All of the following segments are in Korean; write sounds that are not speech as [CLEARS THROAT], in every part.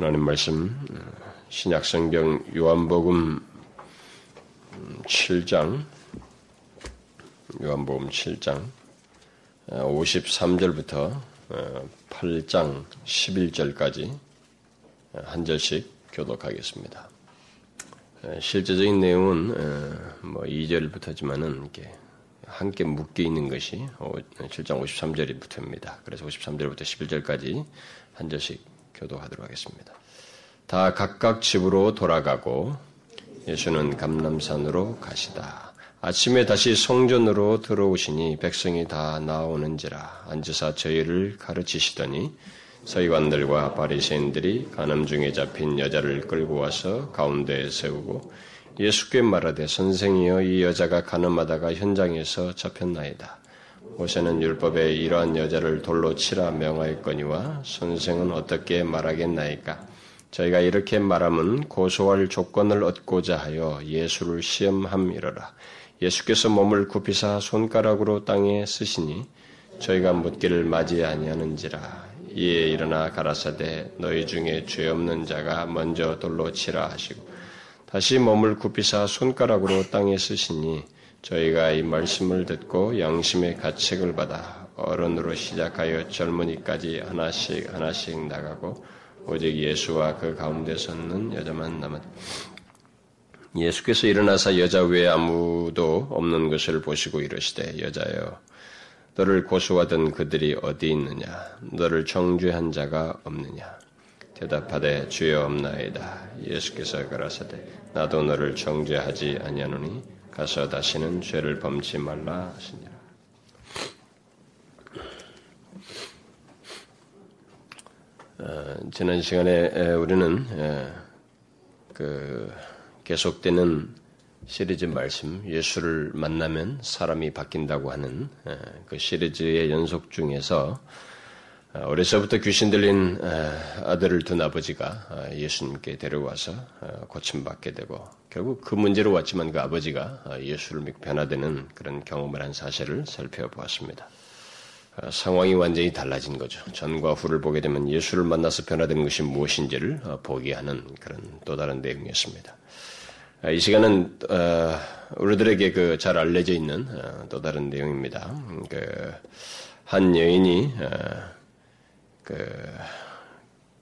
하나님 말씀 신약성경 요한복음 7장 요한복음 7장 53절부터 8장 11절까지 한 절씩 교독하겠습니다. 실제적인 내용은 뭐 2절부터지만은 이렇게 함께 묶여 있는 것이 7장 53절부터입니다. 그래서 53절부터 11절까지 한 절씩 교도하도록 하겠습니다. 다 각각 집으로 돌아가고 예수는 감남산으로 가시다. 아침에 다시 성전으로 들어오시니 백성이 다 나오는지라 앉으사 저희를 가르치시더니 서기관들과 바리새인들이 간음 중에 잡힌 여자를 끌고 와서 가운데에 세우고 예수께 말하되 선생이여 이 여자가 간음하다가 현장에서 잡혔나이다. 모세는 율법에 이러한 여자를 돌로 치라 명하였거니와 선생은 어떻게 말하겠나이까? 저희가 이렇게 말하면 고소할 조건을 얻고자 하여 예수를 시험함이러라. 예수께서 몸을 굽히사 손가락으로 땅에 쓰시니 저희가 묻기를 맞이 아니하는지라. 이에 일어나 가라사대 너희 중에 죄 없는 자가 먼저 돌로 치라 하시고 다시 몸을 굽히사 손가락으로 땅에 쓰시니 저희가 이 말씀을 듣고 양심의 가책을 받아 어른으로 시작하여 젊은이까지 하나씩 하나씩 나가고 오직 예수와 그 가운데 섰는 여자만 남았. 예수께서 일어나사 여자 외에 아무도 없는 것을 보시고 이르시되 여자여 너를 고소하던 그들이 어디 있느냐 너를 정죄한 자가 없느냐 대답하되 주여 없나이다 예수께서 가라사대 나도 너를 정죄하지 아니하노니 가서 다시는 죄를 범치 말라 하시니라. 어, 지난 시간에 우리는 그 계속되는 시리즈 말씀 예수를 만나면 사람이 바뀐다고 하는 그 시리즈의 연속 중에서 어, 어려서부터 귀신 들린 아들을 둔 아버지가 어, 예수님께 데려와서 고침받게 되고 결국 그 문제로 왔지만 그 아버지가 예수를 믿고 변화되는 그런 경험을 한 사실을 살펴보았습니다. 어, 상황이 완전히 달라진 거죠. 전과 후를 보게 되면 예수를 만나서 변화되는 것이 무엇인지를 어, 보게 하는 그런 또 다른 내용이었습니다. 어, 이 시간은 우리들에게 그 잘 알려져 있는 또 다른 내용입니다. 음, 그한 여인이 그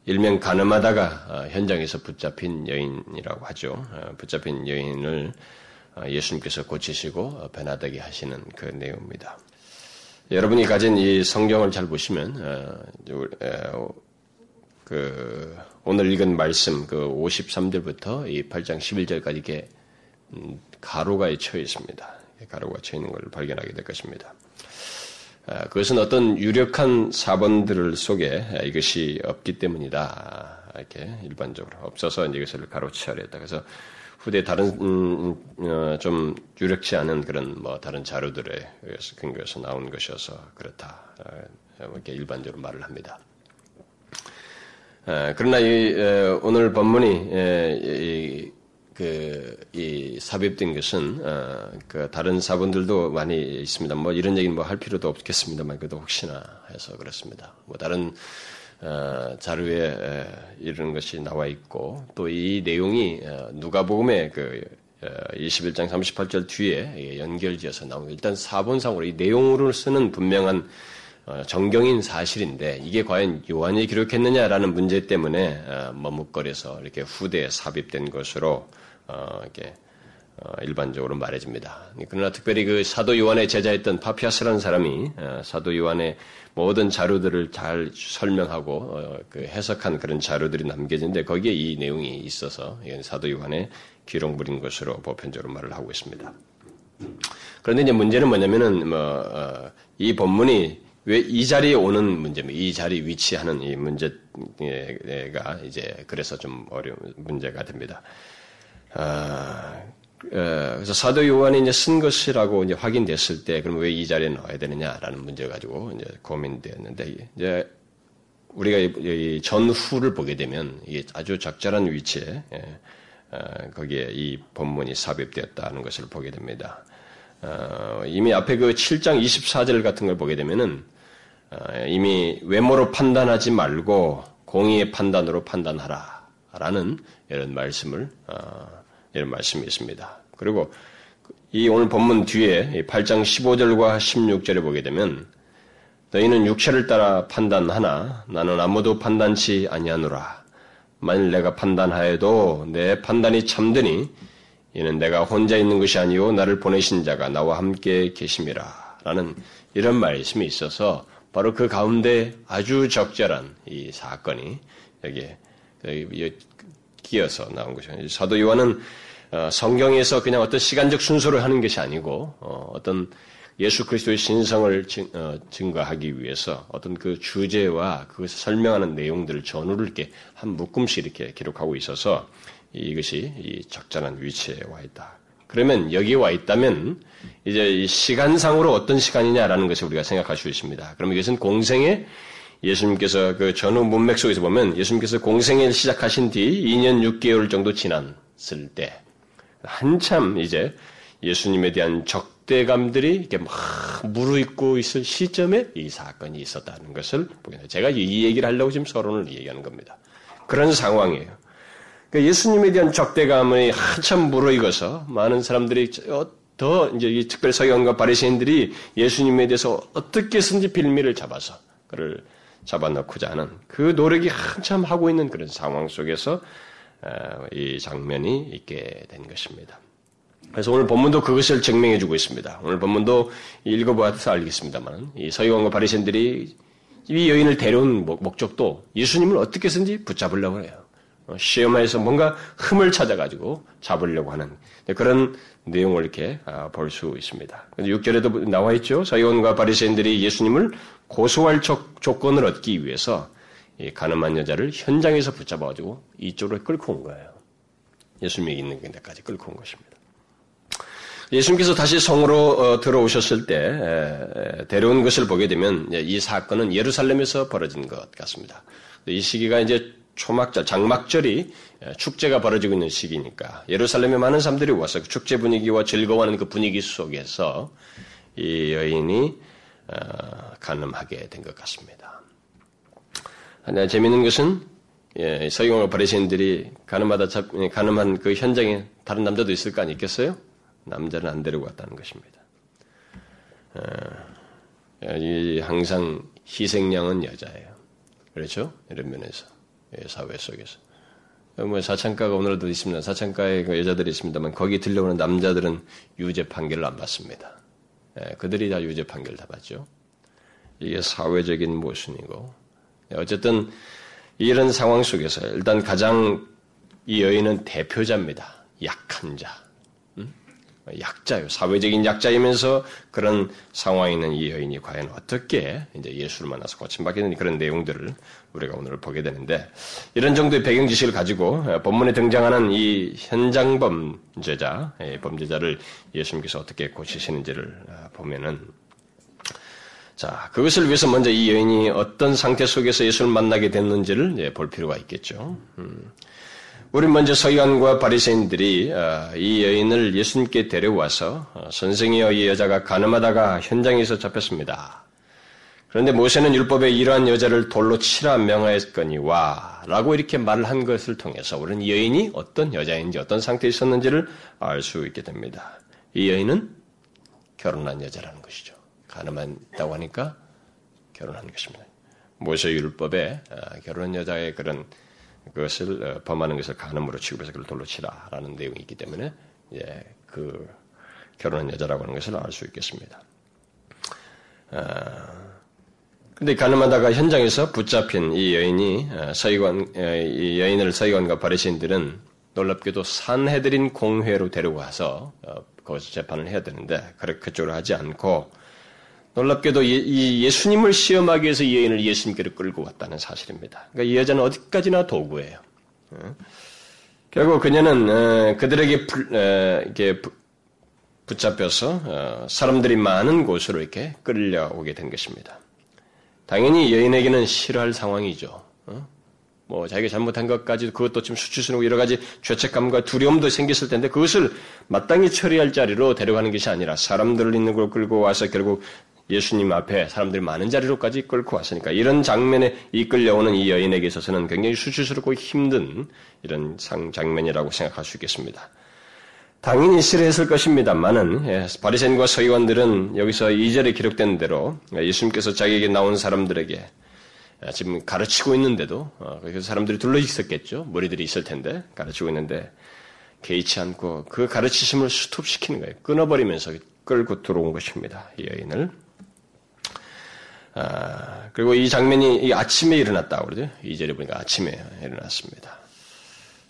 일명 가늠하다가 어, 현장에서 붙잡힌 여인이라고 하죠. 어, 붙잡힌 여인을 어, 예수님께서 고치시고 변화되게 하시는 그 내용입니다. 여러분이 가진 이 성경을 잘 보시면 그 오늘 읽은 말씀 그 53절부터 이 8장 11절까지 이렇게 음, 가로가 쳐져 있습니다. 가로가 쳐 있는 것을 발견하게 될 것입니다. 아, 그것은 어떤 유력한 사본들 속에 이것이 없기 때문이다. 이렇게 일반적으로 없어서 이것을 가로치하려 했다. 그래서 후대 다른 음, 어, 좀 유력치 않은 그런 뭐 다른 자료들에 근거해서 나온 것이어서 그렇다. 아, 이렇게 일반적으로 말을 합니다. 아, 그러나 이, 오늘 본문이 그, 이 삽입된 것은, 어, 그 다른 사본들도 많이 있습니다. 뭐 이런 얘기는 뭐 할 필요도 없겠습니다만, 그래도 혹시나 해서 그렇습니다. 뭐 다른, 어, 자료에 에, 이런 것이 나와 있고, 또 이 내용이 어, 누가복음의 그 21장 어, 38절 뒤에 연결지어서 나오는 일단 사본상으로 이 내용으로 쓰는 분명한 어, 정경인 사실인데 이게 과연 요한이 기록했느냐라는 문제 때문에 머뭇거려서 이렇게 후대에 삽입된 것으로 어, 이렇게 어, 일반적으로 말해집니다. 그러나 특별히 그 사도 요한의 제자였던 파피아스라는 사람이 어, 사도 요한의 모든 자료들을 잘 설명하고 어, 그 해석한 그런 자료들이 남겨진데 거기에 이 내용이 있어서 사도 요한의 기록물인 것으로 보편적으로 말을 하고 있습니다. 그런데 이제 문제는 뭐냐면은 뭐이 어, 본문이 왜 이 자리에 오는 문제입니다. 이 자리 위치하는 이 문제가 이제 그래서 좀 어려운 문제가 됩니다. 아, 어, 그래서 사도 요한이 이제 쓴 것이라고 이제 확인됐을 때, 그럼 왜 이 자리에 넣어야 되느냐라는 문제 가지고 이제 고민되었는데, 이제 우리가 이 전후를 보게 되면 이게 아주 적절한 위치에 예, 어, 거기에 이 본문이 삽입되었다는 것을 보게 됩니다. 어, 이미 앞에 그 7장 24절 같은 걸 보게 되면은 어, 이미 외모로 판단하지 말고 공의의 판단으로 판단하라라는 이런 말씀을 어, 이런 말씀이 있습니다. 그리고 이 오늘 본문 뒤에 8장 15절과 16절에 보게 되면 너희는 육체를 따라 판단하나 나는 아무도 판단치 아니하노라. 만일 내가 판단하여도 내 판단이 참되니 이는 내가 혼자 있는 것이 아니요 나를 보내신 자가 나와 함께 계심이라. 라는 이런 말씀이 있어서 바로 그 가운데 아주 적절한 이 사건이 여기에 끼어서 나온 것이죠. 사도 요한은 어, 성경에서 그냥 어떤 시간적 순서를 하는 것이 아니고 어, 어떤 예수 그리스도의 신성을 어, 증거하기 위해서 어떤 그 주제와 그것을 설명하는 내용들을 전후를 이렇게 한 묶음씩 이렇게 기록하고 있어서 이것이 이 적절한 위치에 와 있다. 그러면 여기에 와 있다면 이제 시간상으로 어떤 시간이냐라는 것을 우리가 생각할 수 있습니다. 그러면 이것은 공생에 예수님께서 그 전후 문맥 속에서 보면 예수님께서 공생을 시작하신 뒤 2년 6개월 정도 지났을 때 한참 이제 예수님에 대한 적대감들이 이렇게 막 무르익고 있을 시점에 이 사건이 있었다는 것을 보게 돼요. 제가 이 얘기를 하려고 지금 서론을 얘기하는 겁니다. 그런 상황이에요. 그러니까 예수님에 대한 적대감이 한참 무르익어서 많은 사람들이 더 이제 특별 서기관과 바리새인들이 예수님에 대해서 어떻게 든지 빌미를 잡아서 그를 잡아넣고자 하는 그 노력이 한참 하고 있는 그런 상황 속에서 어, 이 장면이 있게 된 것입니다. 그래서 오늘 본문도 그것을 증명해 주고 있습니다. 오늘 본문도 읽어보아서 알겠습니다만 이 서기관과 바리새인들이 이 여인을 데려온 목적도 예수님을 어떻게 든지 붙잡으려고 해요. 어, 시험하에서 뭔가 흠을 찾아가지고 잡으려고 하는 그런 내용을 이렇게 아, 볼수 있습니다. 6절에도 나와 있죠. 서기관과 바리새인들이 예수님을 고소할 조건을 얻기 위해서 가늠한 여자를 현장에서 붙잡아가지고 이쪽으로 끌고 온 거예요. 예수님이 있는 데까지 끌고 온 것입니다. 예수님께서 다시 성으로 어, 들어오셨을 때 데려온 것을 보게 되면 이 사건은 예루살렘에서 벌어진 것 같습니다. 이 시기가 이제 초막절, 장막절이 축제가 벌어지고 있는 시기니까 예루살렘에 많은 사람들이 와서 그 축제 분위기와 즐거워하는 그 분위기 속에서 이 여인이 어, 가늠하게 된 것 같습니다. 하나 재미있는 것은 예, 서기관과 바리새인들이 가늠하다 잡, 예, 가늠한 그 현장에 다른 남자도 있을 거 아니겠어요? 남자는 안 데리고 왔다는 것입니다. 어, 항상 희생양은 여자예요. 그렇죠? 이런 면에서 예, 사회 속에서. 뭐 사창가가 오늘도 있습니다. 사창가에 그 여자들이 있습니다만 거기 들려오는 남자들은 유죄 판결을 안 받습니다. 예, 그들이 다 유죄 판결을 다 받죠. 이게 사회적인 모순이고 어쨌든 이런 상황 속에서 일단 가장 이 여인은 대표자입니다. 약한 자. 약자요. 사회적인 약자이면서 그런 상황에 있는 이 여인이 과연 어떻게 이제 예수를 만나서 고침받게 는 그런 내용들을 우리가 오늘 보게 되는데 이런 정도의 배경 지식을 가지고 본문에 등장하는 이 현장 범죄자, 범죄자를 예수님께서 어떻게 고치시는지를 아, 보면은 자, 그것을 위해서 먼저 이 여인이 어떤 상태 속에서 예수를 만나게 됐는지를 볼 필요가 있겠죠. 음. 우리 먼저 서기관과 바리새인들이 어, 이 여인을 예수님께 데려와서 어, 선생이여 이 여자가 가늠하다가 현장에서 잡혔습니다. 그런데 모세는 율법에 이러한 여자를 돌로 치라 명하였거니와 라고 이렇게 말을 한 것을 통해서 우리는 이 여인이 어떤 여자인지 어떤 상태에 있었는지를 알 수 있게 됩니다. 이 여인은 결혼한 여자라는 것이죠. 가늠한다고 하니까 결혼한 것입니다. 모세 율법에 어, 결혼한 여자의 그런 그것을 어, 범하는 것을 간음으로 취급해서 그걸 돌로 치라라는 내용이 있기 때문에 예, 그 결혼한 여자라고 하는 것을 알 수 있겠습니다. 그 아, 가늠하다가 현장에서 붙잡힌 이 여인이 어, 서기관 이 여인을 서기관과 바리새인들은 놀랍게도 산해드린 공회로 데려와서 어, 거기서 재판을 해야 되는데 그쪽으로 하지 않고 놀랍게도 이 예수님을 시험하기 위해서 이 여인을 예수님께로 끌고 왔다는 사실입니다. 그러니까 이 여자는 어디까지나 도구예요. 어? 결국 그녀는 어, 그들에게 이렇게 붙잡혀서 어, 사람들이 많은 곳으로 이렇게 끌려오게 된 것입니다. 당연히 여인에게는 싫어할 상황이죠. 뭐 자기가 잘못한 것까지 그것도 좀 수치스러고 여러 가지 죄책감과 두려움도 생겼을 텐데 그것을 마땅히 처리할 자리로 데려가는 것이 아니라 사람들을 있는 걸 끌고 와서 결국 예수님 앞에 사람들이 많은 자리로까지 끌고 왔으니까 이런 장면에 이끌려오는 이 여인에게 있어서는 굉장히 수치스럽고 힘든 이런 상 장면이라고 생각할 수 있겠습니다. 당연히 싫어했을 것입니다만은 예, 바리새인과 서기관들은 여기서 2절에 기록된 대로 예수님께서 자기에게 나온 사람들에게 예, 지금 가르치고 있는데도 어, 그 사람들이 둘러 있었겠죠. 머리들이 있을 텐데 가르치고 있는데 개의치 않고 그 가르치심을 스톱시키는 거예요. 끊어버리면서 끌고 들어온 것입니다. 이 여인을. 아, 그리고 이 장면이 이 아침에 일어났다고 그러죠. 2절에 보니까 아침에 일어났습니다.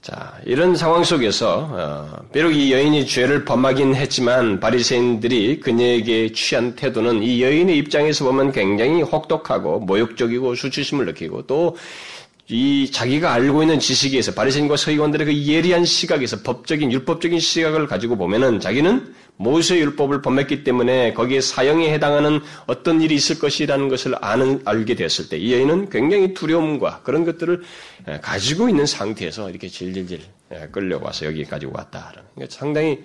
자, 이런 상황 속에서 어, 비록 이 여인이 죄를 범하긴 했지만 바리새인들이 그녀에게 취한 태도는 이 여인의 입장에서 보면 굉장히 혹독하고 모욕적이고 수치심을 느끼고 또 이 자기가 알고 있는 지식에서 바리새인과 서기관들의 그 예리한 시각에서 법적인 율법적인 시각을 가지고 보면은 자기는 모세 율법을 범했기 때문에 거기에 사형에 해당하는 어떤 일이 있을 것이라는 것을 아는 알게 되었을 때 이 여인은 굉장히 두려움과 그런 것들을 가지고 있는 상태에서 이렇게 질질질 끌려와서 여기까지 왔다. 그러니까 상당히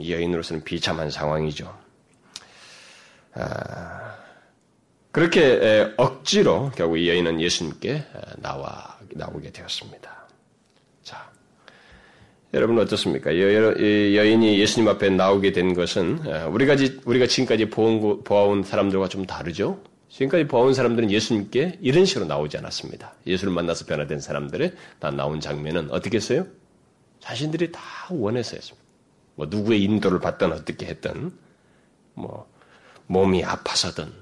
이 여인으로서는 비참한 상황이죠. 아, 그렇게 억지로 결국 이 여인은 예수님께 나와 나오게 되었습니다. 여러분 어떻습니까? 여 인이 예수님 앞에 나오게 된 것은 어, 우리가 우리가 지금까지 보아온 사람들과 좀 다르죠. 지금까지 보아온 사람들은 예수님께 이런 식으로 나오지 않았습니다. 예수를 만나서 변화된 사람들의 다 나온 장면은 어떻게 했어요? 자신들이 다 원해서 했습니다. 뭐 누구의 인도를 받든 어떻게 했든 뭐 몸이 아파서든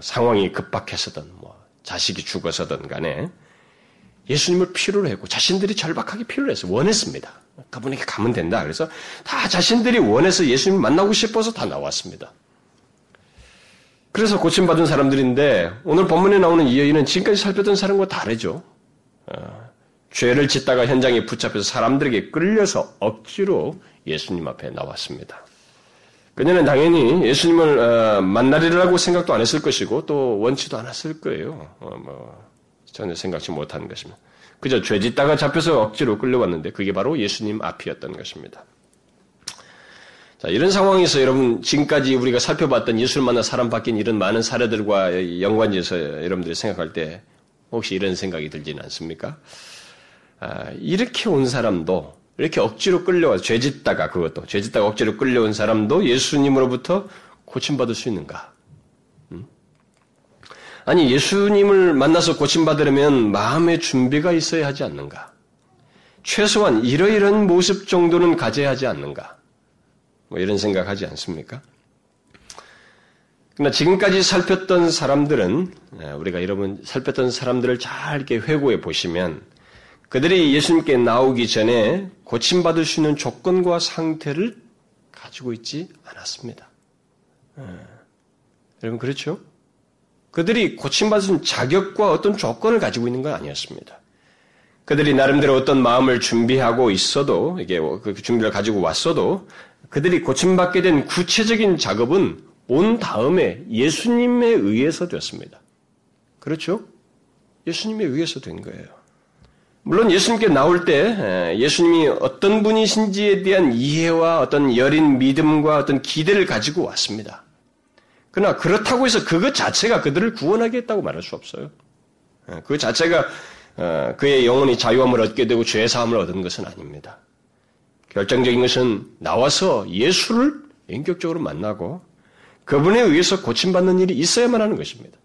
상황이 급박해서든 뭐 자식이 죽어서든 간에 예수님을 필요로 했고 자신들이 절박하게 필요로 해서 원했습니다. 그분에게 가면 된다. 그래서 다 자신들이 원해서 예수님을 만나고 싶어서 다 나왔습니다. 그래서 고침받은 사람들인데 오늘 본문에 나오는 이 여인은 지금까지 살펴던 사람과 다르죠. 어, 죄를 짓다가 현장에 붙잡혀서 사람들에게 끌려서 억지로 예수님 앞에 나왔습니다. 그녀는 당연히 예수님을 어, 만나리라고 생각도 안 했을 것이고 또 원치도 않았을 거예요. 어, 뭐 전혀 생각지 못하는 것입니다. 그저 죄 짓다가 잡혀서 억지로 끌려왔는데 그게 바로 예수님 앞이었던 것입니다. 자, 이런 상황에서 여러분 지금까지 우리가 살펴봤던 예수를 만나 사람 바뀐 이런 많은 사례들과 연관지어서 여러분들이 생각할 때 혹시 이런 생각이 들지는 않습니까? 아, 이렇게 온 사람도 이렇게 억지로 끌려와서 죄 짓다가 그것도 죄 짓다가 억지로 끌려온 사람도 예수님으로부터 고침받을 수 있는가? 아니, 예수님을 만나서 고침받으려면 마음의 준비가 있어야 하지 않는가? 최소한 이러이런 모습 정도는 가져야 하지 않는가? 뭐 이런 생각하지 않습니까? 그러나 지금까지 살폈던 사람들은, 예, 우리가 여러분 살폈던 사람들을 잘 이렇게 회고해 보시면, 그들이 예수님께 나오기 전에 고침받을 수 있는 조건과 상태를 가지고 있지 않았습니다. 예. 여러분, 그렇죠? 그들이 고침받은 자격과 어떤 조건을 가지고 있는 건 아니었습니다. 그들이 나름대로 어떤 마음을 준비하고 있어도, 이게 그 준비를 가지고 왔어도, 그들이 고침받게 된 구체적인 작업은 온 다음에 예수님에 의해서 됐습니다. 그렇죠? 예수님에 의해서 된 거예요. 물론 예수님께 나올 때 예수님이 어떤 분이신지에 대한 이해와 어떤 여린 믿음과 어떤 기대를 가지고 왔습니다. 그러나 그렇다고 해서 그것 자체가 그들을 구원하게 했다고 말할 수 없어요. 예, 그 자체가 어, 그의 영혼이 자유함을 얻게 되고 죄사함을 얻은 것은 아닙니다. 결정적인 것은 나와서 예수를 인격적으로 만나고 그분에 의해서 고침받는 일이 있어야만 하는 것입니다.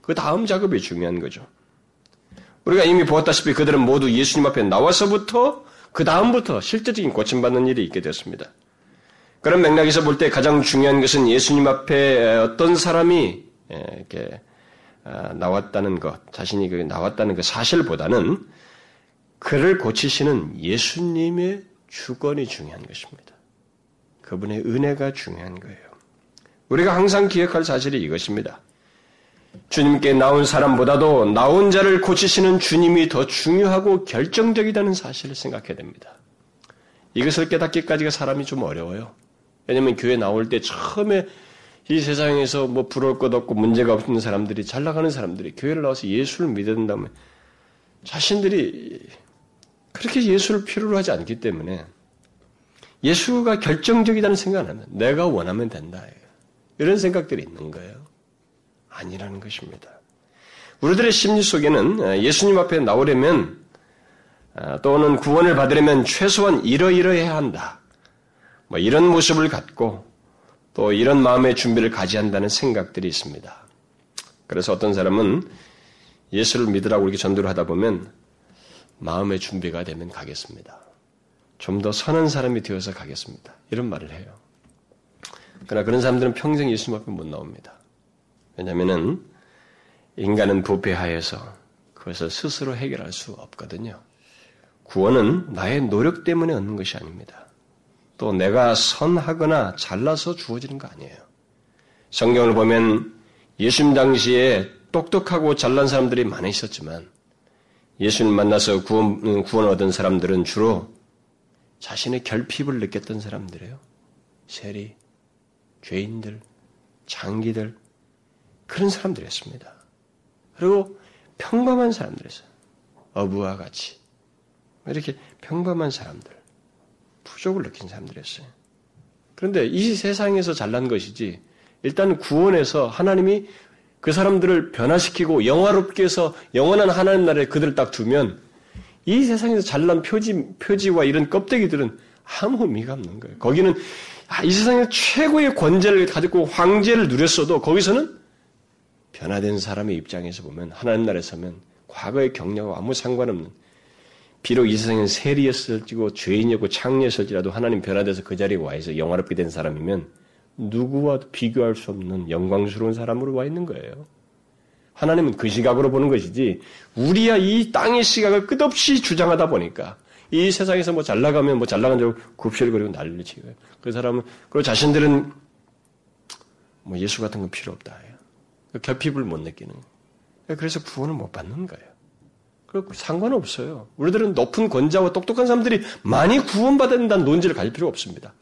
그 다음 작업이 중요한 거죠. 우리가 이미 보았다시피 그들은 모두 예수님 앞에 나와서부터 그 다음부터 실제적인 고침받는 일이 있게 됐습니다. 그런 맥락에서 볼 때 가장 중요한 것은 예수님 앞에 어떤 사람이 이렇게 아, 나왔다는 것, 자신이 그 나왔다는 그 사실보다는 그를 고치시는 예수님의 주권이 중요한 것입니다. 그분의 은혜가 중요한 거예요. 우리가 항상 기억할 사실이 이것입니다. 주님께 나온 사람보다도 나온 자를 고치시는 주님이 더 중요하고 결정적이라는 사실을 생각해야 됩니다. 이것을 깨닫기까지가 사람이 좀 어려워요. 왜냐면 교회 나올 때 처음에 이 세상에서 뭐 부러울 것 없고 문제가 없는 사람들이 잘 나가는 사람들이 교회를 나와서 예수를 다음에 자신들이 그렇게 예수를 필요로 하지 않기 때문에 예수가 결정적이라는 생각을 하면 내가 원하면 된다. 이런 생각들이 있는 거예요. 아니라는 것입니다. 우리들의 심리 속에는 예수님 앞에 나오려면 아, 또는 구원을 받으려면 최소한 이러이러해야 한다. 뭐 이런 모습을 갖고 또 이런 마음의 준비를 가져야 한다는 생각들이 있습니다. 그래서 어떤 사람은 예수를 믿으라고 이렇게 전도를 하다 보면 마음의 준비가 되면 가겠습니다. 좀 더 선한 사람이 되어서 가겠습니다. 이런 말을 해요. 그러나 그런 사람들은 평생 예수님 앞에 못 나옵니다. 왜냐하면 인간은 부패하여서 그것을 스스로 해결할 수 없거든요. 구원은 나의 노력 때문에 얻는 것이 아닙니다. 또 내가 선하거나 잘나서 주어지는 거 아니에요. 성경을 보면 예수님 당시에 똑똑하고 잘난 사람들이 많이 있었지만 예수님 만나서 구원, 구원 얻은 사람들은 주로 자신의 결핍을 느꼈던 사람들이에요. 세리, 죄인들, 장기들, 그런 사람들이었습니다. 그리고 평범한 사람들이었어요. 어부와 같이. 이렇게 평범한 사람들, 부족을 느낀 사람들이었어요. 그런데 이 세상에서 잘난 것이지, 일단 구원해서 하나님이 그 사람들을 변화시키고 영화롭게 해서 영원한 하나님 나라에 그들을 딱 두면 이 세상에서 잘난 표지, 표지와 이런 껍데기들은 아무 의미가 없는 거예요. 거기는 아, 이 세상에 최고의 권세를 가지고 황제를 누렸어도 거기서는 변화된 사람의 입장에서 보면 하나님 나라에 서면 과거의 경력과 아무 상관없는 비록 이 세상에 세리였을지고 죄인이었고 창녀였을지라도 하나님 변화돼서 그 자리에 와 있어 영화롭게 된 사람이면 누구와 비교할 수 없는 영광스러운 사람으로 와 있는 거예요. 하나님은 그 시각으로 보는 것이지 우리야 이 땅의 시각을 끝없이 주장하다 보니까 이 세상에서 뭐 잘 나가면 뭐 잘 나간 줄 굽실거리고 난리를 치고요. 그 사람은 그리고 자신들은 뭐 예수 같은 건 필요 없다. 그 결핍을 못 느끼는 거예요. 그래서 구원을 못 받는 거예요. 그리고 상관없어요. 우리들은 높은 권자와 똑똑한 사람들이 많이 구원받는다는 논지를 가질 필요 없습니다.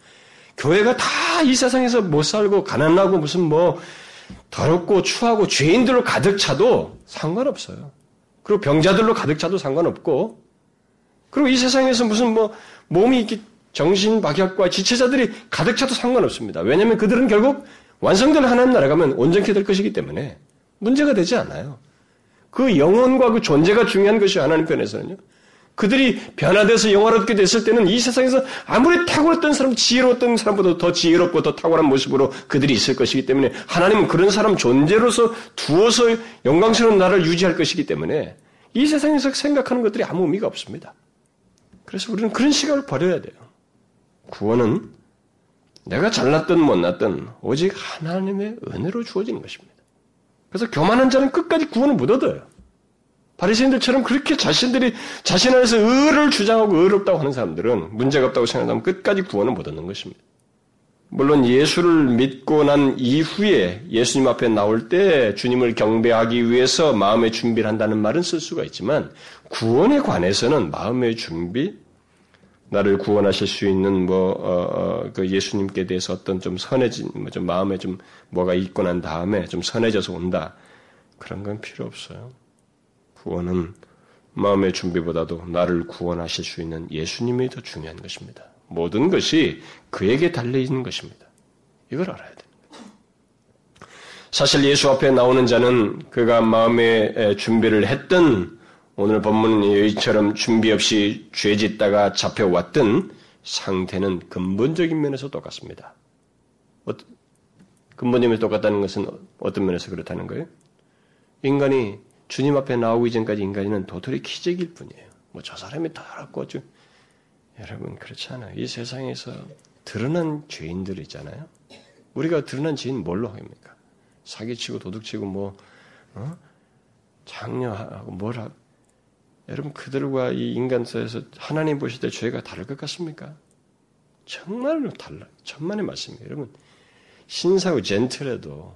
교회가 다 이 세상에서 못 살고 가난하고 무슨 뭐 더럽고 추하고 죄인들로 가득 차도 상관없어요. 그리고 병자들로 가득 차도 상관없고 그리고 이 세상에서 무슨 뭐 몸이 이렇게 정신 박약과 지체자들이 가득 차도 상관없습니다. 왜냐하면 그들은 결국 완성될 하나님 나라 가면 온전케 될 것이기 때문에 문제가 되지 않아요. 그 영혼과 그 존재가 중요한 것이 하나님 편에서는요. 그들이 변화돼서 영화롭게 됐을 때는 이 세상에서 아무리 탁월했던 사람, 지혜로웠던 사람보다 더 지혜롭고 더 탁월한 모습으로 그들이 있을 것이기 때문에 하나님은 그런 사람 존재로서 두어서 영광스러운 나라를 유지할 것이기 때문에 이 세상에서 생각하는 것들이 아무 의미가 없습니다. 그래서 우리는 그런 시각을 버려야 돼요. 구원은 내가 잘났든 못났든 오직 하나님의 은혜로 주어지는 것입니다. 그래서 교만한 자는 끝까지 구원을 못 얻어요. 바리새인들처럼 그렇게 자신들이 자신 안에서 의를 주장하고 의롭다고 하는 사람들은 문제가 없다고 생각하면 끝까지 구원을 못 얻는 것입니다. 물론 예수를 믿고 난 이후에 예수님 앞에 나올 때 주님을 경배하기 위해서 마음의 준비를 한다는 말은 쓸 수가 있지만 구원에 관해서는 마음의 준비, 나를 구원하실 수 있는 뭐, 어, 어, 그 예수님께 대해서 어떤 좀 선해진, 뭐좀 마음에 좀 뭐가 있고 난 다음에 좀 선해져서 온다. 그런 건 필요 없어요. 구원은 마음의 준비보다도 나를 구원하실 수 있는 예수님이 더 중요한 것입니다. 모든 것이 그에게 달려 있는 것입니다. 이걸 알아야 됩니다. 사실 예수 앞에 나오는 자는 그가 마음의 준비를 했던 오늘 본문 여기처럼 준비 없이 죄 짓다가 잡혀왔던 상태는 근본적인 면에서 똑같습니다. 근본적인 면에서 똑같다는 것은 어떤 면에서 그렇다는 거예요? 인간이 주님 앞에 나오기 전까지 인간은 도토리 기적일 뿐이에요. 뭐 저 사람이 더럽고 좀 여러분 그렇지 않아요. 이 세상에서 드러난 죄인들 있잖아요. 우리가 드러난 죄인 뭘로 합니까? 사기치고 도둑치고 뭐 어? 장녀하고 뭘 하? 여러분 그들과 이 인간 사이에서 하나님 보실 때 죄가 다를 것 같습니까? 정말로 달라. 천만의 말씀이에요. 여러분 신사고 젠틀해도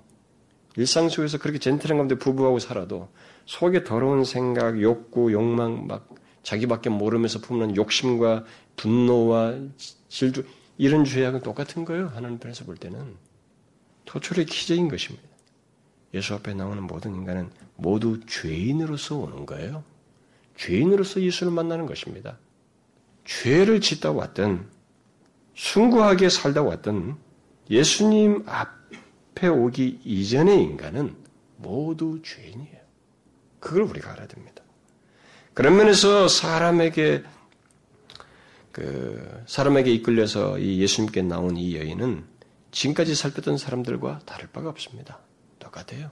일상 속에서 그렇게 젠틀한 가운데 부부하고 살아도 속에 더러운 생각, 욕구, 욕망, 막 자기밖에 모르면서 품는 욕심과 분노와 질주 이런 죄악은 똑같은 거예요. 하나님 편에서 볼 때는 토출의 기적인 것입니다. 예수 앞에 나오는 모든 인간은 모두 죄인으로서 오는 거예요. 죄인으로서 예수를 만나는 것입니다. 죄를 짓다 왔든 숭고하게 살다 왔든 예수님 앞 앞에 오기 이전의 인간은 모두 죄인이에요. 그걸 우리가 알아야 됩니다. 그런 면에서 사람에게 그 사람에게 이끌려서 이 예수님께 나온 이 여인은 지금까지 살펴던 사람들과 다를 바가 없습니다. 똑같아요.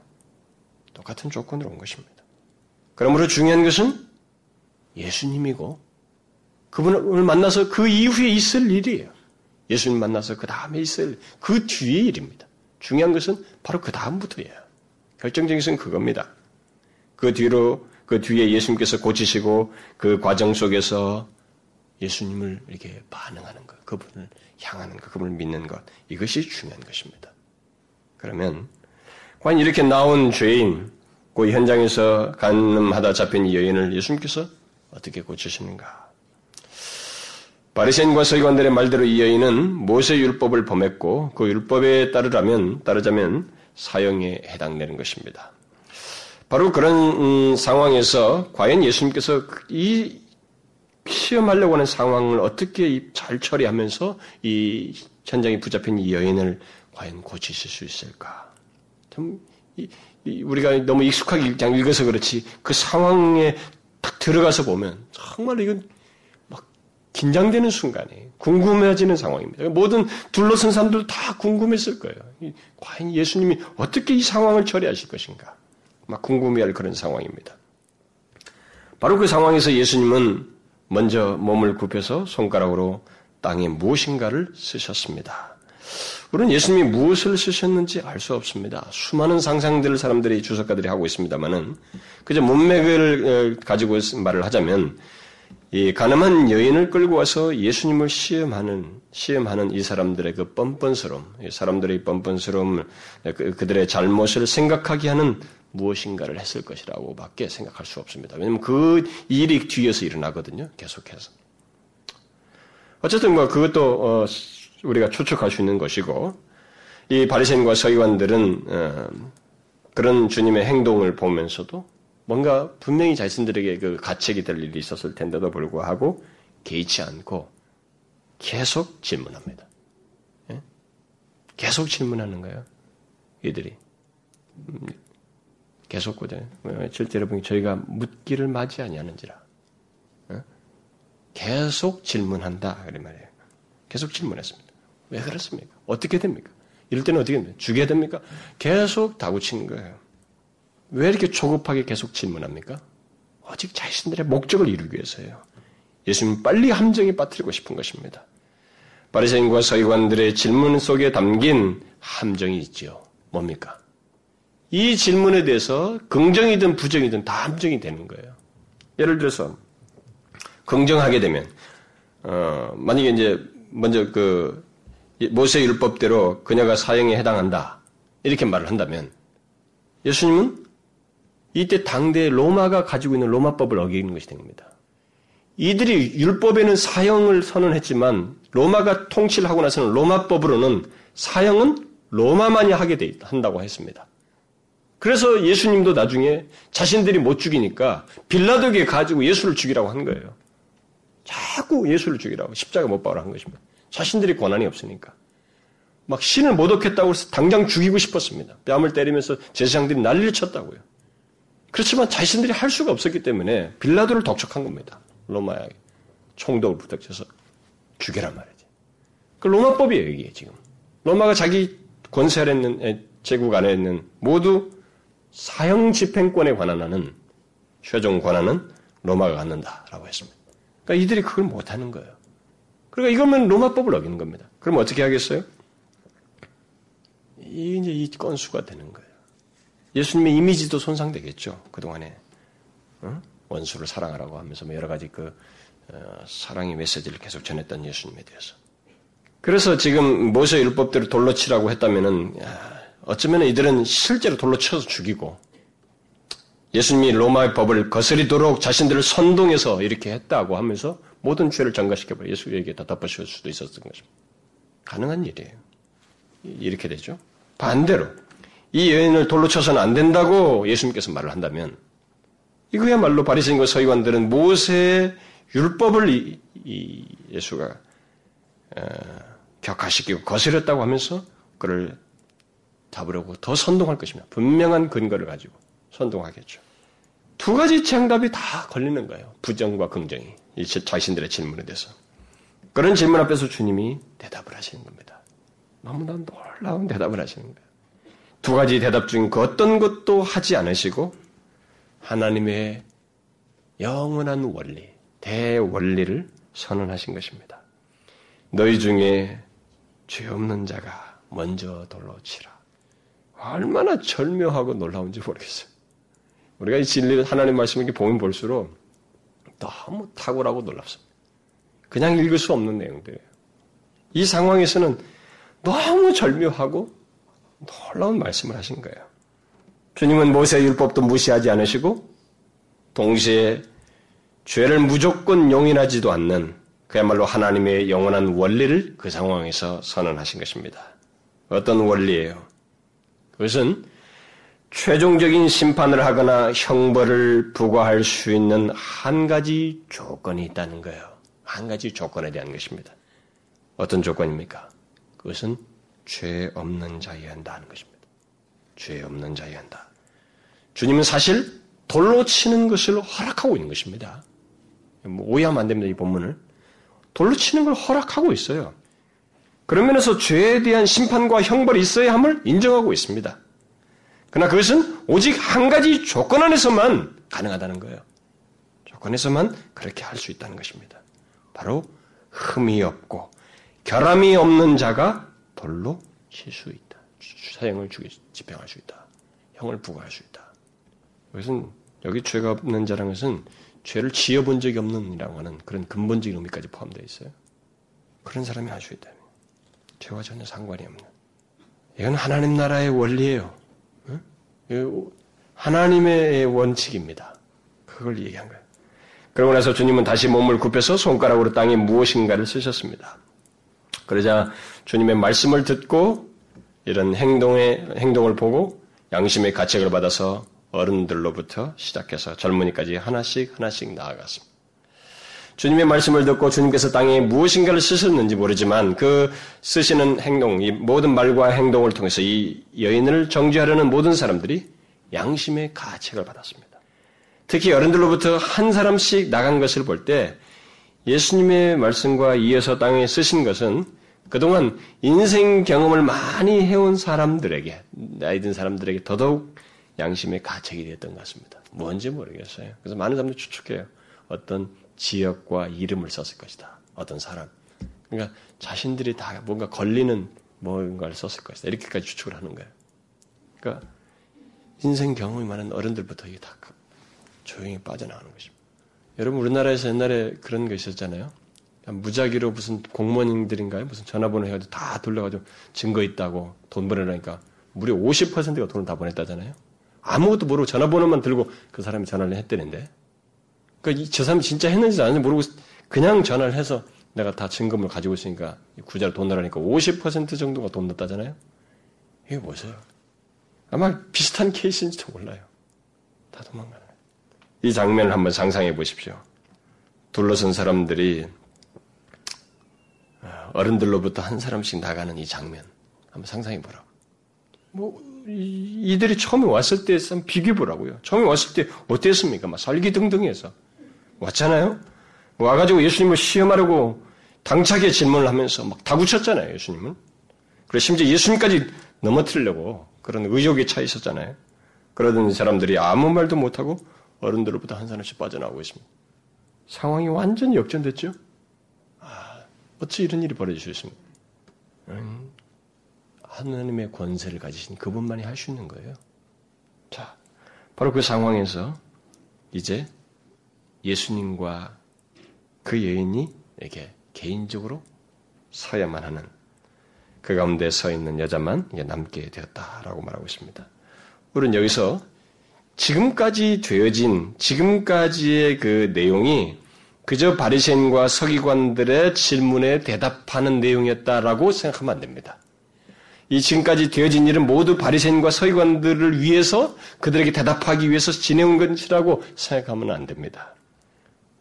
똑같은 조건으로 온 것입니다. 그러므로 중요한 것은 예수님이고 그분을 만나서 그 이후에 있을 일이에요. 예수님 만나서 그 다음에 있을 그 뒤의 일입니다. 중요한 것은 바로 그 다음부터예요. 결정적인 것은 그겁니다. 그 뒤로 그 뒤에 예수님께서 고치시고 그 과정 속에서 예수님을 이렇게 반응하는 것, 그분을 향하는 것, 그분을 믿는 것 이것이 중요한 것입니다. 그러면 과연 이렇게 나온 죄인, 그 현장에서 간음하다 잡힌 여인을 예수님께서 어떻게 고치시는가? 바리새인과 서기관들의 말대로 이 여인은 모세 율법을 범했고 그 율법에 따르라면 따르자면 사형에 해당되는 것입니다. 바로 그런 음, 상황에서 과연 예수님께서 이 시험하려고 하는 상황을 어떻게 잘 처리하면서 이 현장에 붙잡힌 이 여인을 과연 고치실 수 있을까? 참 이, 이 우리가 너무 익숙하게 읽어서 그렇지 그 상황에 딱 들어가서 보면 정말 이건 막 긴장되는 순간이 궁금해지는 상황입니다. 모든 둘러선 사람들 다 궁금했을 거예요. 과연 예수님이 어떻게 이 상황을 처리하실 것인가? 막 궁금해할 그런 상황입니다. 바로 그 상황에서 예수님은 먼저 몸을 굽혀서 손가락으로 땅에 무엇인가를 쓰셨습니다. 우리는 예수님이 무엇을 쓰셨는지 알 수 없습니다. 수많은 상상들을 사람들이 주석가들이 하고 있습니다만은 그저 문맥을 어, 가지고 말을 하자면 이 가늠한 여인을 끌고 와서 예수님을 시험하는 시험하는 이 사람들의 그 뻔뻔스러움, 사람들의 뻔뻔스러움, 그, 그들의 잘못을 생각하게 하는 무엇인가를 했을 것이라고밖에 생각할 수 없습니다. 왜냐하면 그 일이 뒤에서 일어나거든요. 계속해서. 어쨌든 뭐 그것도 어, 우리가 추측할 수 있는 것이고 이 바리새인과 서기관들은 어, 그런 주님의 행동을 보면서도 뭔가 분명히 자신들에게 그 가책이 될 일이 있었을 텐데도 불구하고 개의치 않고 계속 질문합니다. 예? 계속 질문하는 거예요. 이들이. 음, 계속 거잖아요. 실제 여러분 저희가 묻기를 맞이 아니하는지라. 예? 계속 질문한다. 그런 말이에요. 계속 질문했습니다. 왜 그렇습니까? 어떻게 됩니까? 이럴 때는 어떻게 됩니까? 죽여야 됩니까? 계속 다구치는 거예요. 왜 이렇게 조급하게 계속 질문합니까? 오직 자신들의 목적을 이루기 위해서예요. 예수님 빨리 함정에 빠뜨리고 싶은 것입니다. 바리새인과 서기관들의 질문 속에 담긴 함정이 있지요. 뭡니까? 이 질문에 대해서 긍정이든 부정이든 다 함정이 되는 거예요. 예를 들어서 긍정하게 되면 어, 만약에 이제 먼저 그 모세 율법대로 그녀가 사형에 해당한다 이렇게 말을 한다면 예수님은 이때 당대 로마가 가지고 있는 로마법을 어기는 것이 된 겁니다. 이들이 율법에는 사형을 선언했지만 로마가 통치를 하고 나서는 로마법으로는 사형은 로마만이 하게 돼 한다고 했습니다. 그래서 예수님도 나중에 자신들이 못 죽이니까 빌라도에게 가지고 예수를 죽이라고 한 거예요. 자꾸 예수를 죽이라고 십자가 못 박으라 한 것입니다. 자신들이 권한이 없으니까. 막 신을 모독했다고 해서 당장 죽이고 싶었습니다. 뺨을 때리면서 제사장들이 난리를 쳤다고요. 그렇지만 자신들이 할 수가 없었기 때문에 빌라도를 독촉한 겁니다. 로마에 총독을 부탁해서 죽여란 말이지. 그 로마법이에요, 이게 지금. 로마가 자기 권세 아래 있는, 제국 안에 있는 모두 사형 집행권에 관한 하는 최종 권한은 로마가 갖는다라고 했습니다. 그러니까 이들이 그걸 못하는 거예요. 그러니까 이거면 로마법을 어기는 겁니다. 그럼 어떻게 하겠어요? 이 이제 이 건수가 되는 거예요. 예수님의 이미지도 손상되겠죠. 그동안에. 어? 원수를 사랑하라고 하면서 뭐 여러 가지 그 어, 사랑의 메시지를 계속 전했던 예수님에 대해서. 그래서 지금 모세 율법대로 돌로 치라고 했다면은 야, 어쩌면 이들은 실제로 돌로 쳐서 죽이고 예수님이 로마의 법을 거스리도록 자신들을 선동해서 이렇게 했다고 하면서 모든 죄를 전가시켜버려 예수에게 다 덮어씌울 수도 있었던 것입니다. 가능한 일이에요. 이렇게 되죠. 반대로 이 여인을 돌로 쳐서는 안 된다고 예수님께서 말을 한다면 이거야말로 바리새인과 서기관들은 모세의 율법을 이, 이 예수가 어, 격화시키고 거스렸다고 하면서 그를 잡으려고 더 선동할 것입니다. 분명한 근거를 가지고 선동하겠죠. 두 가지 정답이 다 걸리는 거예요. 부정과 긍정이. 이 자신들의 질문에 대해서. 그런 질문 앞에서 주님이 대답을 하시는 겁니다. 너무나 놀라운 대답을 하시는 거예요. 두 가지 대답 중 그 어떤 것도 하지 않으시고 하나님의 영원한 원리, 대원리를 선언하신 것입니다. 너희 중에 죄 없는 자가 먼저 돌로 치라. 얼마나 절묘하고 놀라운지 모르겠어요. 우리가 이 진리를 하나님 말씀을 보면 볼수록 너무 탁월하고 놀랍습니다. 그냥 읽을 수 없는 내용들이에요. 이 상황에서는 너무 절묘하고 놀라운 말씀을 하신 거예요. 주님은 모세 율법도 무시하지 않으시고 동시에 죄를 무조건 용인하지도 않는 그야말로 하나님의 영원한 원리를 그 상황에서 선언하신 것입니다. 어떤 원리예요? 그것은 최종적인 심판을 하거나 형벌을 부과할 수 있는 한 가지 조건이 있다는 거예요. 한 가지 조건에 대한 것입니다. 어떤 조건입니까? 그것은 죄 없는 자여야 한다는 것입니다. 죄 없는 자여야 한다. 주님은 사실 돌로 치는 것을 허락하고 있는 것입니다. 뭐 오해하면 안 됩니다, 이 본문을. 돌로 치는 걸 허락하고 있어요. 그런 면에서 죄에 대한 심판과 형벌이 있어야 함을 인정하고 있습니다. 그러나 그것은 오직 한 가지 조건 안에서만 가능하다는 거예요. 조건에서만 그렇게 할 수 있다는 것입니다. 바로 흠이 없고 결함이 없는 자가 돌로 칠 수 있다. 사형을 주기, 집행할 수 있다. 형을 부과할 수 있다. 그것은 여기 죄가 없는 자라는 것은 죄를 지어본 적이 없는 이라고 하는 그런 근본적인 의미까지 포함되어 있어요. 그런 사람이 할 수 있다. 죄와 전혀 상관이 없는. 이건 하나님 나라의 원리예요. 하나님의 원칙입니다. 그걸 얘기한 거예요. 그러고 나서 주님은 다시 몸을 굽혀서 손가락으로 땅에 무엇인가를 쓰셨습니다. 그러자 주님의 말씀을 듣고 이런 행동의 행동을 보고 양심의 가책을 받아서 어른들로부터 시작해서 젊은이까지 하나씩 하나씩 나아갔습니다. 주님의 말씀을 듣고 주님께서 땅에 무엇인가를 쓰셨는지 모르지만 그 쓰시는 행동, 이 모든 말과 행동을 통해서 이 여인을 정죄하려는 모든 사람들이 양심의 가책을 받았습니다. 특히 어른들로부터 한 사람씩 나간 것을 볼 때 예수님의 말씀과 이어서 땅에 쓰신 것은 그동안 인생 경험을 많이 해온 사람들에게, 나이 든 사람들에게 더더욱 양심의 가책이 됐던 것 같습니다. 뭔지 모르겠어요. 그래서 많은 사람들이 추측해요. 어떤 지역과 이름을 썼을 것이다. 어떤 사람. 그러니까 자신들이 다 뭔가 걸리는 뭔가를 썼을 것이다. 이렇게까지 추측을 하는 거예요. 그러니까 인생 경험이 많은 어른들부터 이게 다 조용히 빠져나가는 것입니다. 여러분 우리나라에서 옛날에 그런 거 있었잖아요. 무작위로 무슨 공무원들인가요? 무슨 전화번호 해가지고 다 돌려가지고 증거 있다고 돈 보내라니까 무려 50%가 돈을 다 보냈다잖아요. 아무것도 모르고 전화번호만 들고 그 사람이 전화를 했다는데. 그러니까 저 사람이 진짜 했는지 안 했는지 모르고 그냥 전화를 해서 내가 다 증거물 가지고 있으니까 구자로 돈 넣으라니까 50% 정도가 돈 넣었다잖아요. 이게 뭐세요? 아마 비슷한 케이스인지도 몰라요. 다 거예요. 이 장면을 한번 상상해 보십시오. 둘러선 사람들이 어른들로부터 한 사람씩 나가는 이 장면 한번 상상해 보라고. 뭐 이들이 처음에 왔을 때 비교해 보라고요. 처음에 왔을 때 어땠습니까? 막 설기등등해서 왔잖아요. 와가지고 예수님을 시험하려고 당차게 질문을 하면서 막 다구쳤잖아요. 예수님은. 그리고 심지어 예수님까지 넘어뜨리려고 그런 의욕에 차 있었잖아요. 그러던 사람들이 아무 말도 못하고 어른들로부터 한 사람씩 빠져나오고 있습니다. 상황이 완전히 역전됐죠? 아, 어찌 이런 일이 벌어질 수 있습니까? 음, 하나님의 권세를 가지신 그분만이 할 수 있는 거예요. 자, 바로 그 상황에서 이제 예수님과 그 여인이 이렇게 개인적으로 서야만 하는 그 가운데 서 있는 여자만 남게 되었다라고 말하고 있습니다. 우리는 여기서 지금까지 되어진 지금까지의 그 내용이 그저 바리새인과 서기관들의 질문에 대답하는 내용이었다라고 생각하면 안 됩니다. 이 지금까지 되어진 일은 모두 바리새인과 서기관들을 위해서 그들에게 대답하기 위해서 지내온 것이라고 생각하면 안 됩니다.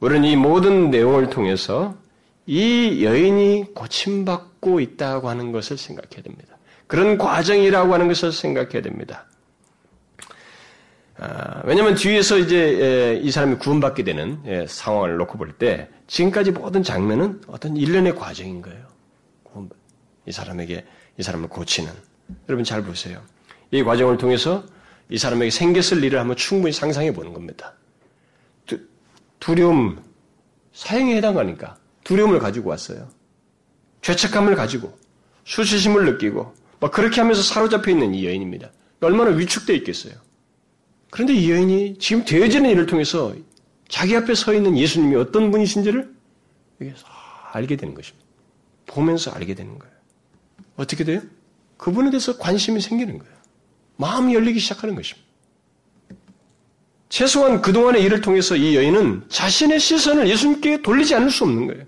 우리는 이 모든 내용을 통해서 이 여인이 고침받고 있다고 하는 것을 생각해야 됩니다. 그런 과정이라고 하는 것을 생각해야 됩니다. 아, 왜냐하면 뒤에서 이제 이 사람이 구원받게 되는 예, 상황을 놓고 볼 때 지금까지 모든 장면은 어떤 일련의 과정인 거예요. 이 사람에게 이 사람을 고치는 여러분 잘 보세요. 이 과정을 통해서 이 사람에게 생겼을 일을 한번 충분히 상상해 보는 겁니다. 두, 두려움 사형에 해당하니까 두려움을 가지고 왔어요. 죄책감을 가지고 수치심을 느끼고 막 그렇게 하면서 사로잡혀 있는 이 여인입니다. 얼마나 위축되어 있겠어요. 그런데 이 여인이 지금 되어지는 일을 통해서 자기 앞에 서 있는 예수님이 어떤 분이신지를 알게 되는 것입니다. 보면서 알게 되는 거예요. 어떻게 돼요? 그분에 대해서 관심이 생기는 거예요. 마음이 열리기 시작하는 것입니다. 최소한 그동안의 일을 통해서 이 여인은 자신의 시선을 예수님께 돌리지 않을 수 없는 거예요.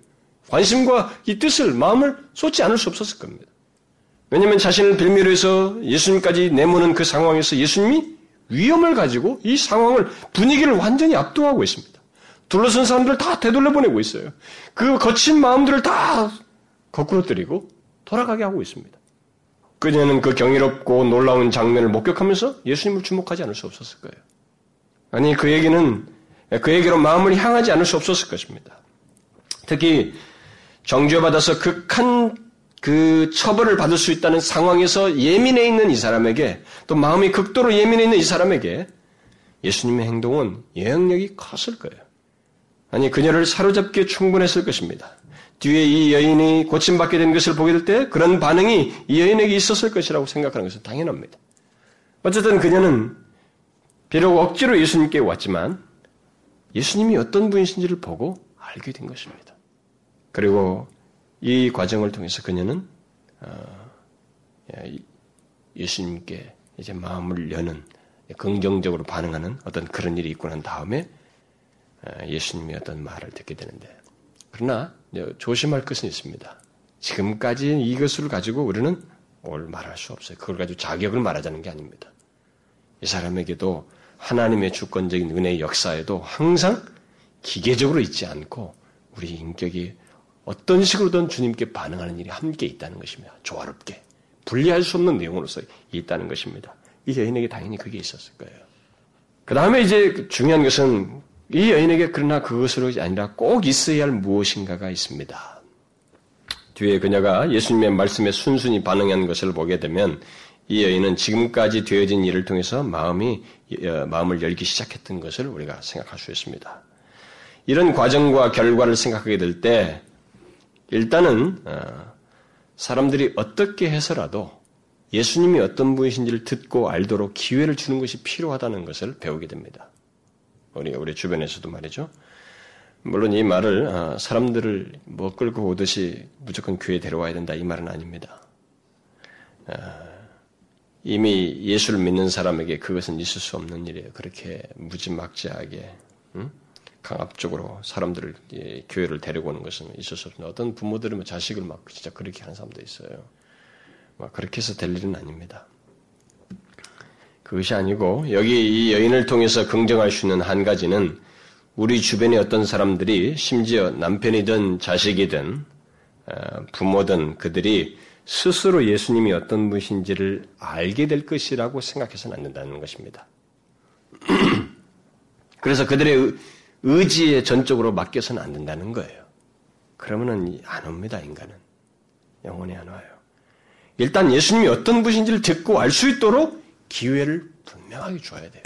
관심과 이 뜻을, 마음을 쏟지 않을 수 없었을 겁니다. 왜냐하면 자신을 빌미로 해서 예수님까지 내모는 그 상황에서 예수님이 위험을 가지고 이 상황을 분위기를 완전히 압도하고 있습니다. 둘러선 사람들을 다 되돌려보내고 있어요. 그 거친 마음들을 다 거꾸로 뜨리고 돌아가게 하고 있습니다. 그녀는 그 경이롭고 놀라운 장면을 목격하면서 예수님을 주목하지 않을 수 없었을 거예요. 아니 그 얘기는 그에게로 마음을 향하지 않을 수 없었을 것입니다. 특히 정죄받아서 극한 그 처벌을 받을 수 있다는 상황에서 예민해 있는 이 사람에게 또 마음이 극도로 예민해 있는 이 사람에게 예수님의 행동은 영향력이 컸을 거예요. 아니 그녀를 사로잡기에 충분했을 것입니다. 뒤에 이 여인이 고침받게 된 것을 보게 될 때 그런 반응이 이 여인에게 있었을 것이라고 생각하는 것은 당연합니다. 어쨌든 그녀는 비록 억지로 예수님께 왔지만 예수님이 어떤 분이신지를 보고 알게 된 것입니다. 그리고 이 과정을 통해서 그녀는 어, 예수님께 이제 마음을 여는 긍정적으로 반응하는 어떤 그런 일이 있고 난 다음에 어, 예수님의 어떤 말을 듣게 되는데 그러나 조심할 것은 있습니다. 지금까지 이것을 가지고 우리는 뭘 말할 수 없어요. 그걸 가지고 자격을 말하자는 게 아닙니다. 이 사람에게도 하나님의 주권적인 은혜의 역사에도 항상 기계적으로 있지 않고 우리 인격이 어떤 식으로든 주님께 반응하는 일이 함께 있다는 것입니다. 조화롭게. 분리할 수 없는 내용으로서 있다는 것입니다. 이 여인에게 당연히 그게 있었을 거예요. 그 다음에 이제 중요한 것은 이 여인에게 그러나 그것으로 아니라 꼭 있어야 할 무엇인가가 있습니다. 뒤에 그녀가 예수님의 말씀에 순순히 반응한 것을 보게 되면 이 여인은 지금까지 되어진 일을 통해서 마음이 어, 마음을 열기 시작했던 것을 우리가 생각할 수 있습니다. 이런 과정과 결과를 생각하게 될 때 일단은 어, 사람들이 어떻게 해서라도 예수님이 어떤 분이신지를 듣고 알도록 기회를 주는 것이 필요하다는 것을 배우게 됩니다. 우리가 우리 주변에서도 말이죠. 물론 이 말을 어, 사람들을 뭐 끌고 오듯이 무조건 교회 데려와야 된다 이 말은 아닙니다. 어, 이미 예수를 믿는 사람에게 그것은 있을 수 없는 일이에요. 그렇게 무지막지하게 응? 강압적으로 사람들을 예, 교회를 데리고 오는 것은 있을 수 없습니다. 어떤 부모들은 뭐 자식을 막 진짜 그렇게 하는 사람도 있어요. 막 그렇게 해서 될 일은 아닙니다. 그것이 아니고 여기 이 여인을 통해서 긍정할 수 있는 한 가지는 우리 주변의 어떤 사람들이 심지어 남편이든 자식이든 어, 부모든 그들이 스스로 예수님이 어떤 분이신지를 알게 될 것이라고 생각해서는 안 된다는 것입니다. [CLEARS THROAT] 그래서 그들의 의지에 전적으로 맡겨서는 안 된다는 거예요. 그러면은 안 옵니다, 인간은. 영원히 안 와요. 일단 예수님이 어떤 분인지를 듣고 알 수 있도록 기회를 분명하게 줘야 돼요.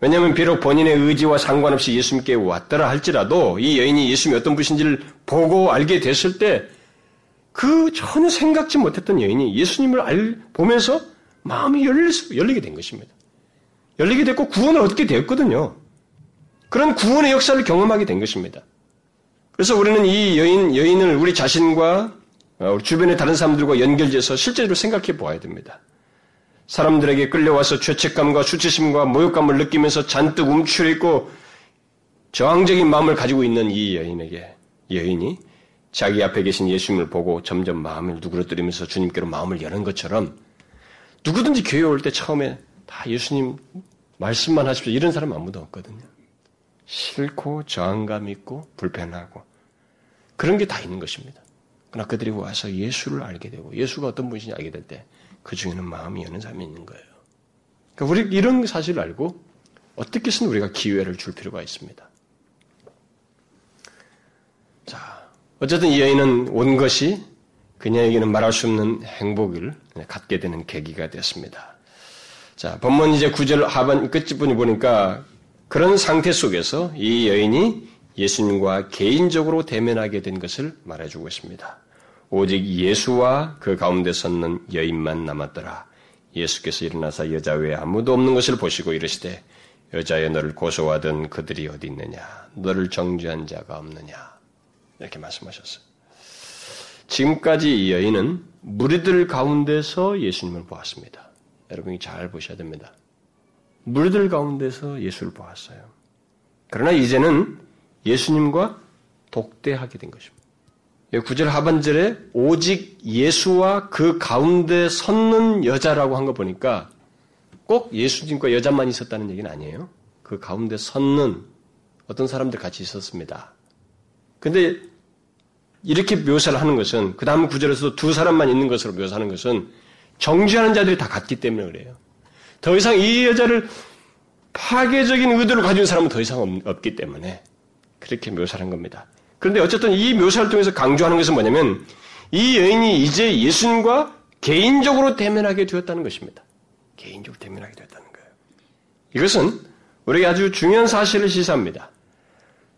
왜냐하면 비록 본인의 의지와 상관없이 예수님께 왔더라 할지라도 이 여인이 예수님이 어떤 분인지를 보고 알게 됐을 때 그 전혀 생각지 못했던 여인이 예수님을 알, 보면서 마음이 열릴 수, 열리게 된 것입니다. 열리게 됐고 구원을 얻게 되었거든요. 그런 구원의 역사를 경험하게 된 것입니다. 그래서 우리는 이 여인, 여인을 우리 자신과 어, 우리 주변의 다른 사람들과 연결돼서 실제로 생각해 보아야 됩니다. 사람들에게 끌려와서 죄책감과 수치심과 모욕감을 느끼면서 잔뜩 움츠려 있고 저항적인 마음을 가지고 있는 이 여인에게 여인이 자기 앞에 계신 예수님을 보고 점점 마음을 누그러뜨리면서 주님께로 마음을 여는 것처럼 누구든지 교회 올 때 처음에 다 예수님 말씀만 하십시오. 이런 사람 아무도 없거든요. 싫고 저항감 있고 불편하고 그런 게 다 있는 것입니다. 그러나 그들이 와서 예수를 알게 되고 예수가 어떤 분인지 알게 될 때 그 중에는 마음이 여는 사람이 있는 거예요. 그러니까 우리 이런 사실을 알고 어떻게 해서는 우리가 기회를 줄 필요가 있습니다. 자, 어쨌든 이 여인은 온 것이 그녀에게는 말할 수 없는 행복을 갖게 되는 계기가 되었습니다. 자, 본문 이제 구절 하반 끝부분이 보니까 그런 상태 속에서 이 여인이 예수님과 개인적으로 대면하게 된 것을 말해주고 있습니다. 오직 예수와 그 가운데 섰는 여인만 남았더라. 예수께서 일어나서 여자 외에 아무도 없는 것을 보시고 이르시되 여자여 너를 고소하던 그들이 어디 있느냐? 너를 정죄한 자가 없느냐? 이렇게 말씀하셨어요. 지금까지 이 여인은 무리들 가운데서 예수님을 보았습니다. 여러분이 잘 보셔야 됩니다. 무리들 가운데서 예수를 보았어요. 그러나 이제는 예수님과 독대하게 된 것입니다. 구절 하반절에 오직 예수와 그 가운데 섰는 여자라고 한 거 보니까 꼭 예수님과 여자만 있었다는 얘기는 아니에요. 그 가운데 섰는 어떤 사람들 같이 있었습니다. 근데 이렇게 묘사를 하는 것은 그 다음 구절에서도 두 사람만 있는 것으로 묘사하는 것은 정지하는 자들이 다 같기 때문에 그래요. 더 이상 이 여자를 파괴적인 의도를 가진 사람은 더 이상 없기 때문에 그렇게 묘사한 겁니다. 그런데 어쨌든 이 묘사를 통해서 강조하는 것은 뭐냐면 이 여인이 이제 예수님과 개인적으로 대면하게 되었다는 것입니다. 개인적으로 대면하게 되었다는 거예요. 이것은 우리에게 아주 중요한 사실을 시사합니다.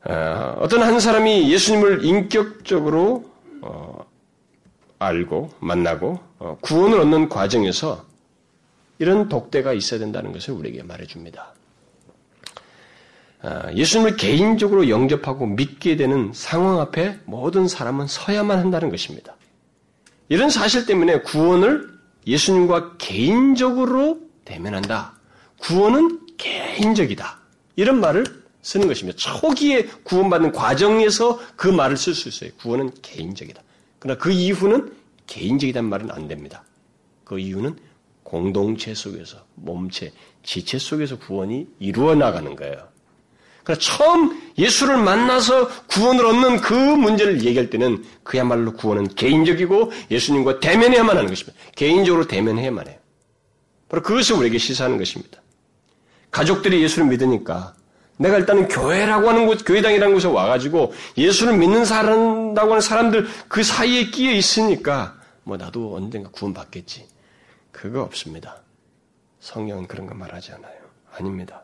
어, 어떤 한 사람이 예수님을 인격적으로 어, 알고 만나고 어, 구원을 얻는 과정에서 이런 독대가 있어야 된다는 것을 우리에게 말해줍니다. 아, 예수님을 개인적으로 영접하고 믿게 되는 상황 앞에 모든 사람은 서야만 한다는 것입니다. 이런 사실 때문에 구원을 예수님과 개인적으로 대면한다. 구원은 개인적이다. 이런 말을 쓰는 것입니다. 초기에 구원받는 과정에서 그 말을 쓸 수 있어요. 구원은 개인적이다. 그러나 그 이후는 개인적이란 말은 안 됩니다. 그 이유는 공동체 속에서, 몸체, 지체 속에서 구원이 이루어 나가는 거예요. 그러나 처음 예수를 만나서 구원을 얻는 그 문제를 얘기할 때는 그야말로 구원은 개인적이고 예수님과 대면해야만 하는 것입니다. 개인적으로 대면해야만 해요. 바로 그것을 우리에게 시사하는 것입니다. 가족들이 예수를 믿으니까 내가 일단은 교회라고 하는 곳, 교회당이라는 곳에 와가지고 예수를 믿는 사람다고 하는 사람들 그 사이에 끼어 있으니까 뭐 나도 언젠가 구원받겠지. 그거 없습니다. 성경은 그런 거 말하지 않아요. 아닙니다.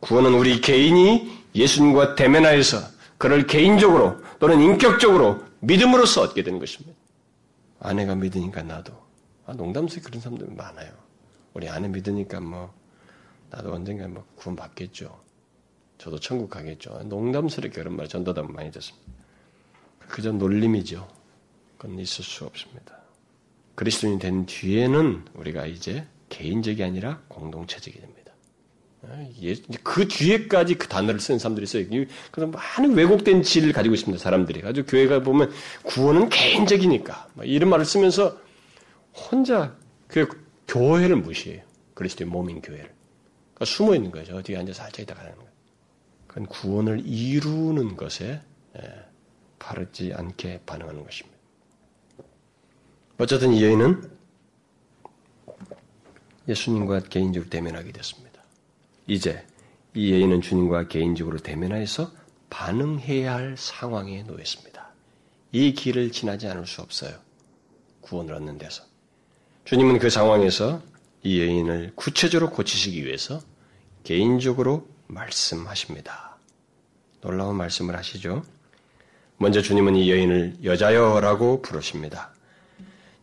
구원은 우리 개인이 예수님과 대면하여서 그를 개인적으로 또는 인격적으로 믿음으로써 얻게 되는 것입니다. 아내가 믿으니까 나도. 아, 농담스럽게 그런 사람들 많아요. 우리 아내 믿으니까 뭐, 나도 언젠가 뭐 구원 받겠죠. 저도 천국 가겠죠. 농담스럽게 그런 말 전도담 많이 듣습니다. 그저 놀림이죠. 그건 있을 수 없습니다. 그리스도인이 된 뒤에는 우리가 이제 개인적이 아니라 공동체적이 됩니다. 예, 그 뒤에까지 그 단어를 쓰는 사람들이 있어요. 그래서 많은 왜곡된 지를 가지고 있습니다. 사람들이. 아주 교회가 보면 구원은 개인적이니까. 이런 말을 쓰면서 혼자 그 교회를 무시해요. 그리스도의 몸인 교회를. 그러니까 숨어 있는 거죠. 어디에 앉아서 살짝 있다 가는 거예요. 그건 구원을 이루는 것에 바르지 않게 반응하는 것입니다. 어쨌든 이 여인은 예수님과 개인적으로 대면하게 됐습니다. 이제 이 여인은 주님과 개인적으로 대면하여서 반응해야 할 상황에 놓였습니다. 이 길을 지나지 않을 수 없어요. 구원을 얻는 데서. 주님은 그 상황에서 이 여인을 구체적으로 고치시기 위해서 개인적으로 말씀하십니다. 놀라운 말씀을 하시죠. 먼저 주님은 이 여인을 여자여라고 부르십니다.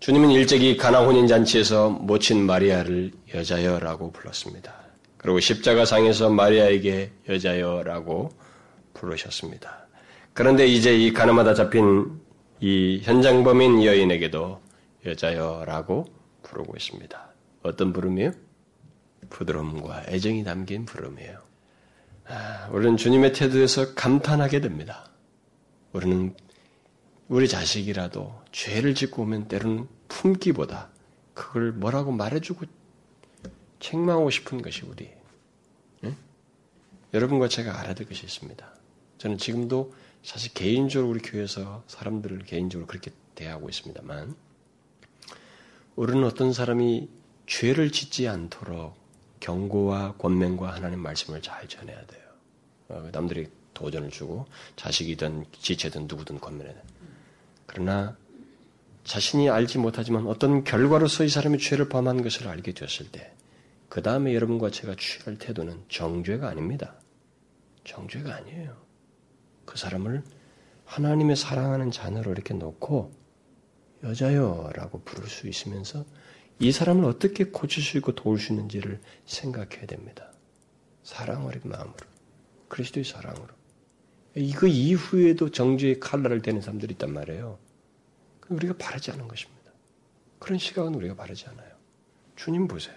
주님은 일찍이 가나 혼인 잔치에서 모친 마리아를 여자여라고 불렀습니다. 그리고 십자가상에서 마리아에게 여자여라고 부르셨습니다. 그런데 이제 이 가늠하다 잡힌 이 현장범인 여인에게도 여자여라고 부르고 있습니다. 어떤 부름이요? 부드러움과 애정이 담긴 부름이에요. 아, 우리는 주님의 태도에서 감탄하게 됩니다. 우리는 우리 자식이라도 죄를 짓고 오면 때로는 품기보다 그걸 뭐라고 말해주고 책망하고 싶은 것이 우리. 네? 여러분과 제가 알아야 될 것이 있습니다. 저는 지금도 사실 개인적으로 우리 교회에서 사람들을 개인적으로 그렇게 대하고 있습니다만 우리는 어떤 사람이 죄를 짓지 않도록 경고와 권면과 하나님 말씀을 잘 전해야 돼요. 어, 남들이 도전을 주고 자식이든 지체든 누구든 권면해야 돼. 그러나 자신이 알지 못하지만 어떤 결과로서 이 사람이 죄를 범한 것을 알게 되었을 때, 그 다음에 여러분과 제가 취할 태도는 정죄가 아닙니다. 정죄가 아니에요. 그 사람을 하나님의 사랑하는 자녀로 이렇게 놓고 여자요 라고 부를 수 있으면서 이 사람을 어떻게 고칠 수 있고 도울 수 있는지를 생각해야 됩니다. 사랑 어린 마음으로. 그리스도의 사랑으로. 이거 이후에도 정죄의 칼날을 대는 사람들이 있단 말이에요. 우리가 바르지 않은 것입니다. 그런 시각은 우리가 바르지 않아요. 주님 보세요.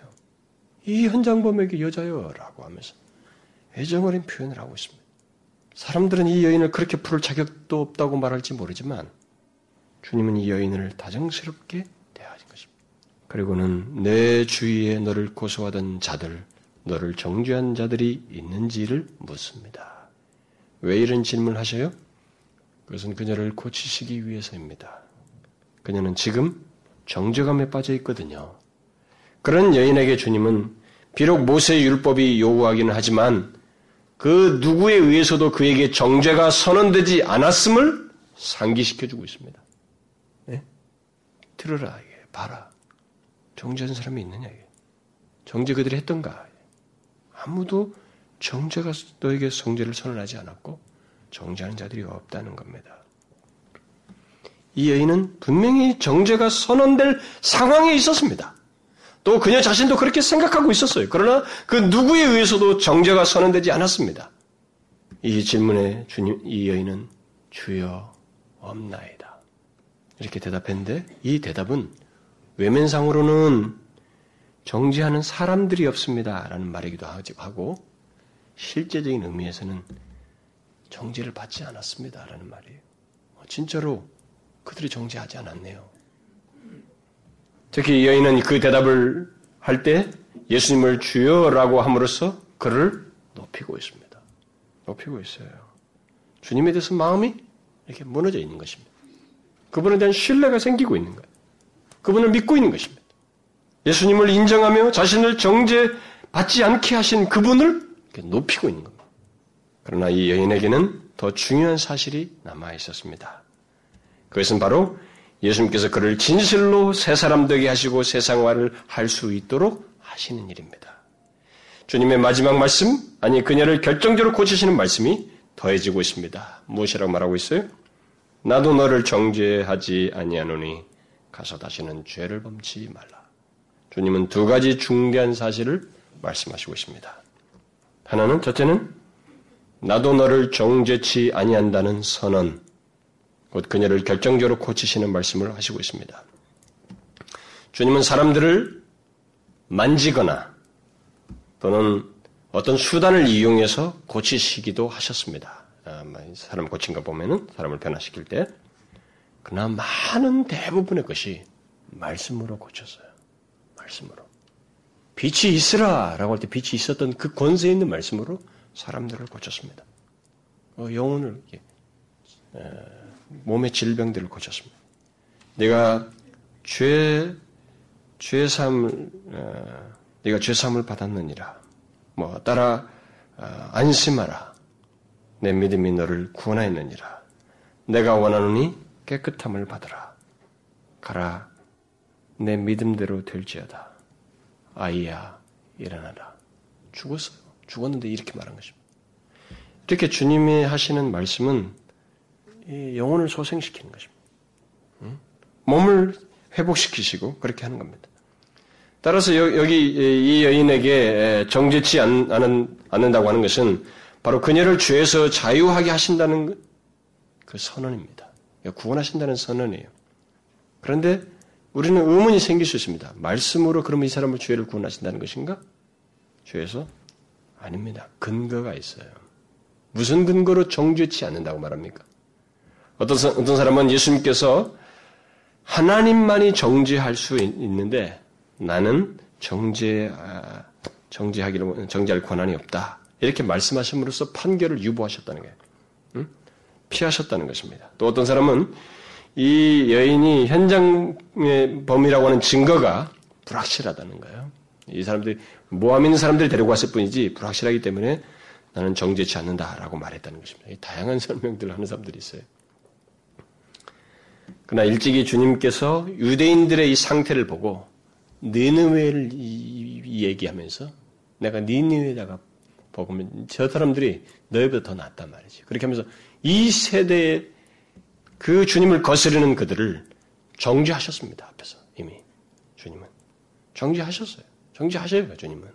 이 현장범에게 여자요 라고 하면서 애정어린 표현을 하고 있습니다. 사람들은 이 여인을 그렇게 부를 자격도 없다고 말할지 모르지만 주님은 이 여인을 다정스럽게. 그리고는 내 주위에 너를 고소하던 자들, 너를 정죄한 자들이 있는지를 묻습니다. 왜 이런 질문을 하셔요? 그것은 그녀를 고치시기 위해서입니다. 그녀는 지금 정죄감에 빠져 있거든요. 그런 여인에게 주님은 비록 모세의 율법이 요구하기는 하지만 그 누구에 의해서도 그에게 정죄가 선언되지 않았음을 상기시켜주고 있습니다. 네? 이게. 봐라. 정죄한 사람이 있느냐. 정죄 그들이 했던가? 아무도 정죄가 너에게 성죄를 선언하지 않았고, 정죄하는 자들이 없다는 겁니다. 이 여인은 분명히 정죄가 선언될 상황에 있었습니다. 또 그녀 자신도 그렇게 생각하고 있었어요. 그러나 그 누구에 의해서도 정죄가 선언되지 않았습니다. 이 질문에 주님, 이 여인은 주여 없나이다. 이렇게 대답했는데 이 대답은 외면상으로는 정죄하는 사람들이 없습니다. 라는 말이기도 하고 실제적인 의미에서는 정죄를 받지 않았습니다. 라는 말이에요. 진짜로 그들이 정죄하지 않았네요. 특히 여인은 그 대답을 할 때 예수님을 주여라고 함으로써 그를 높이고 있습니다. 높이고 있어요. 주님에 대해서 마음이 이렇게 무너져 있는 것입니다. 그분에 대한 신뢰가 생기고 있는 거예요. 그분을 믿고 있는 것입니다. 예수님을 인정하며 자신을 정죄받지 않게 하신 그분을 높이고 있는 겁니다. 그러나 이 여인에게는 더 중요한 사실이 남아 있었습니다. 그것은 바로 예수님께서 그를 진실로 새 사람 되게 하시고 세상화를 할 수 있도록 하시는 일입니다. 주님의 마지막 말씀, 아니 그녀를 결정적으로 고치시는 말씀이 더해지고 있습니다. 무엇이라고 말하고 있어요? 나도 너를 정죄하지 아니하노니 가서 다시는 죄를 범치 말라. 주님은 두 가지 중대한 사실을 말씀하시고 있습니다. 하나는 첫째는 나도 너를 정죄치 아니한다는 선언. 곧 그녀를 결정적으로 고치시는 말씀을 하시고 있습니다. 주님은 사람들을 만지거나 또는 어떤 수단을 이용해서 고치시기도 하셨습니다. 아, 사람 고친 거 보면은 사람을 변화시킬 때 그러나 많은 대부분의 것이 말씀으로 고쳤어요. 말씀으로. 빛이 있으라 라고 할 때 빛이 있었던 그 권세 있는 말씀으로 사람들을 고쳤습니다. 어, 영혼을 몸의 질병들을 고쳤습니다. 내가 죄, 죄삼을, 어, 네가 죄삼을 받았느니라. 뭐, 따라, 어, 안심하라. 내 믿음이 너를 구원하였느니라. 내가 원하노니 깨끗함을 받으라. 가라. 내 믿음대로 될지어다. 아이야, 일어나라. 죽었어요. 죽었는데 이렇게 말한 것입니다. 이렇게 주님이 하시는 말씀은 영혼을 소생시키는 것입니다. 몸을 회복시키시고 그렇게 하는 겁니다. 따라서 여기 이 여인에게 정죄치 않는, 않는다고 하는 것은 바로 그녀를 죄에서 자유하게 하신다는 그 선언입니다. 구원하신다는 선언이에요. 그런데 우리는 의문이 생길 수 있습니다. 말씀으로 그러면 이 사람을 죄를 구원하신다는 것인가? 죄에서? 아닙니다. 근거가 있어요. 무슨 근거로 정죄치 않는다고 말합니까? 어떤, 어떤 사람은 예수님께서 하나님만이 정죄할 수 있는데 나는 정죄, 아, 정죄하기로, 정죄할 권한이 없다. 이렇게 말씀하심으로써 판결을 유보하셨다는 거예요. 응? 피하셨다는 것입니다. 또 어떤 사람은 이 여인이 현장의 범이라고 하는 증거가 불확실하다는 거예요. 이 사람들이 모함 있는 사람들이 데리고 왔을 뿐이지 불확실하기 때문에 나는 정죄치 않는다라고 말했다는 것입니다. 다양한 [LAUGHS] 설명들을 하는 사람들이 있어요. 그러나 일찍이 주님께서 유대인들의 이 상태를 보고 니느웨를 얘기하면서 내가 니느웨다가 복으면 저 사람들이 너희보다 더 낫단 말이지. 그렇게 하면서 이 세대의 그 주님을 거스르는 그들을 정죄하셨습니다. 앞에서 이미 주님은 정죄하셨어요. 정죄하셔요, 주님은.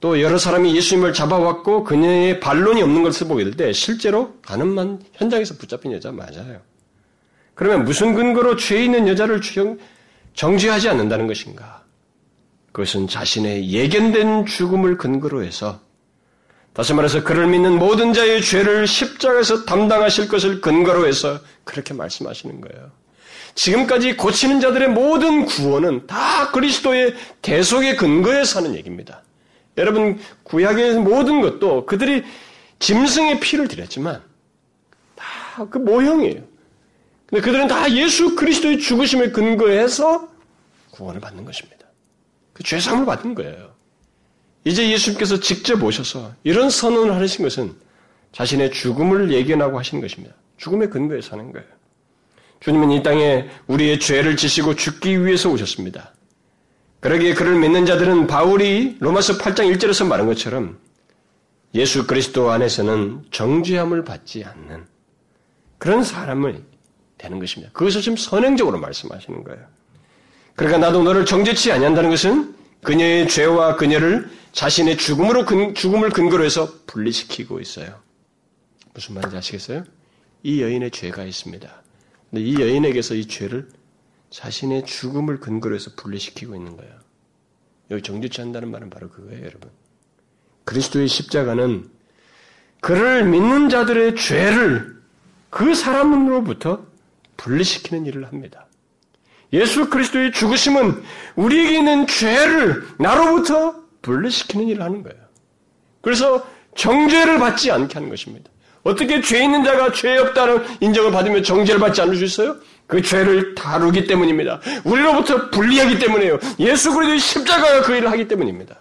또 여러 사람이 예수님을 잡아왔고 그녀의 반론이 없는 것을 보게 될 때 실제로 가늠만 현장에서 붙잡힌 여자 맞아요. 그러면 무슨 근거로 죄 있는 여자를 정죄하지 않는다는 것인가? 그것은 자신의 예견된 죽음을 근거로 해서 다시 말해서 그를 믿는 모든 자의 죄를 십자가에서 담당하실 것을 근거로 해서 그렇게 말씀하시는 거예요. 지금까지 고치는 자들의 모든 구원은 다 그리스도의 대속의 근거에 사는 얘기입니다. 여러분 구약의 모든 것도 그들이 짐승의 피를 드렸지만 다 그 모형이에요. 근데 그들은 다 예수 그리스도의 죽으심을 근거해서 구원을 받는 것입니다. 그 죄사함을 받는 거예요. 이제 예수님께서 직접 오셔서 이런 선언을 하신 것은 자신의 죽음을 예견하고 하시는 것입니다. 죽음의 근거에 사는 거예요. 주님은 이 땅에 우리의 죄를 지시고 죽기 위해서 오셨습니다. 그러기에 그를 믿는 자들은 바울이 로마서 8장 1절에서 말한 것처럼 예수 그리스도 안에서는 정죄함을 받지 않는 그런 사람을 되는 것입니다. 그것을 지금 선행적으로 말씀하시는 거예요. 그러니까 나도 너를 정죄치 아니한다는 것은 그녀의 죄와 그녀를 자신의 죽음으로 근, 죽음을 근거로 해서 분리시키고 있어요. 무슨 말인지 아시겠어요? 이 여인의 죄가 있습니다. 근데 이 여인에게서 이 죄를 자신의 죽음을 근거로 해서 분리시키고 있는 거예요. 여기 정죄치 한다는 말은 바로 그거예요, 여러분. 그리스도의 십자가는 그를 믿는 자들의 죄를 그 사람으로부터 분리시키는 일을 합니다. 예수 그리스도의 죽으심은 우리에게 있는 죄를 나로부터 분리시키는 일을 하는 거예요. 그래서 정죄를 받지 않게 하는 것입니다. 어떻게 죄 있는 자가 죄 없다는 인정을 받으면 정죄를 받지 않을 수 있어요? 그 죄를 다루기 때문입니다. 우리로부터 분리하기 때문에요. 예수 그리스도의 십자가가 그 일을 하기 때문입니다.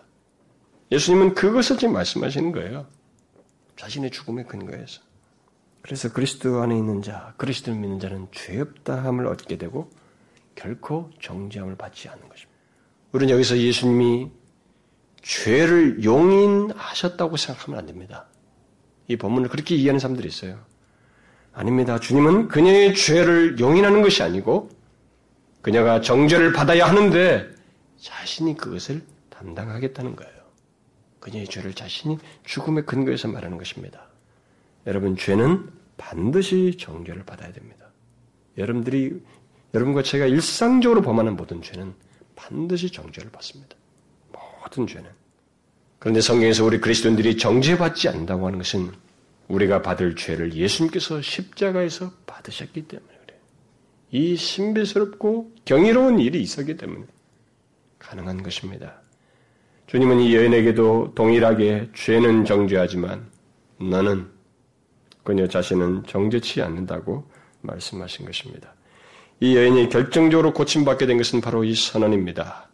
예수님은 그것을 지금 말씀하시는 거예요. 자신의 죽음의 근거에서. 그래서 그리스도 안에 있는 자, 그리스도를 믿는 자는 죄 없다함을 얻게 되고 결코 정죄함을 받지 않는 것입니다. 우리는 여기서 예수님이 죄를 용인하셨다고 생각하면 안 됩니다. 이 본문을 그렇게 이해하는 사람들이 있어요. 아닙니다. 주님은 그녀의 죄를 용인하는 것이 아니고 그녀가 정죄를 받아야 하는데 자신이 그것을 담당하겠다는 거예요. 그녀의 죄를 자신이 죽음의 근거에서 말하는 것입니다. 여러분, 죄는 반드시 정죄를 받아야 됩니다. 여러분들이, 여러분과 제가 일상적으로 범하는 모든 죄는 반드시 정죄를 받습니다. 모든 죄는. 그런데 성경에서 우리 그리스도인들이 정죄받지 않는다고 하는 것은 우리가 받을 죄를 예수님께서 십자가에서 받으셨기 때문에 그래요. 이 신비스럽고 경이로운 일이 있었기 때문에 가능한 것입니다. 주님은 이 여인에게도 동일하게 죄는 정죄하지만 너는 그녀 자신은 정죄치 않는다고 말씀하신 것입니다. 이 여인이 결정적으로 고침받게 된 것은 바로 이 선언입니다.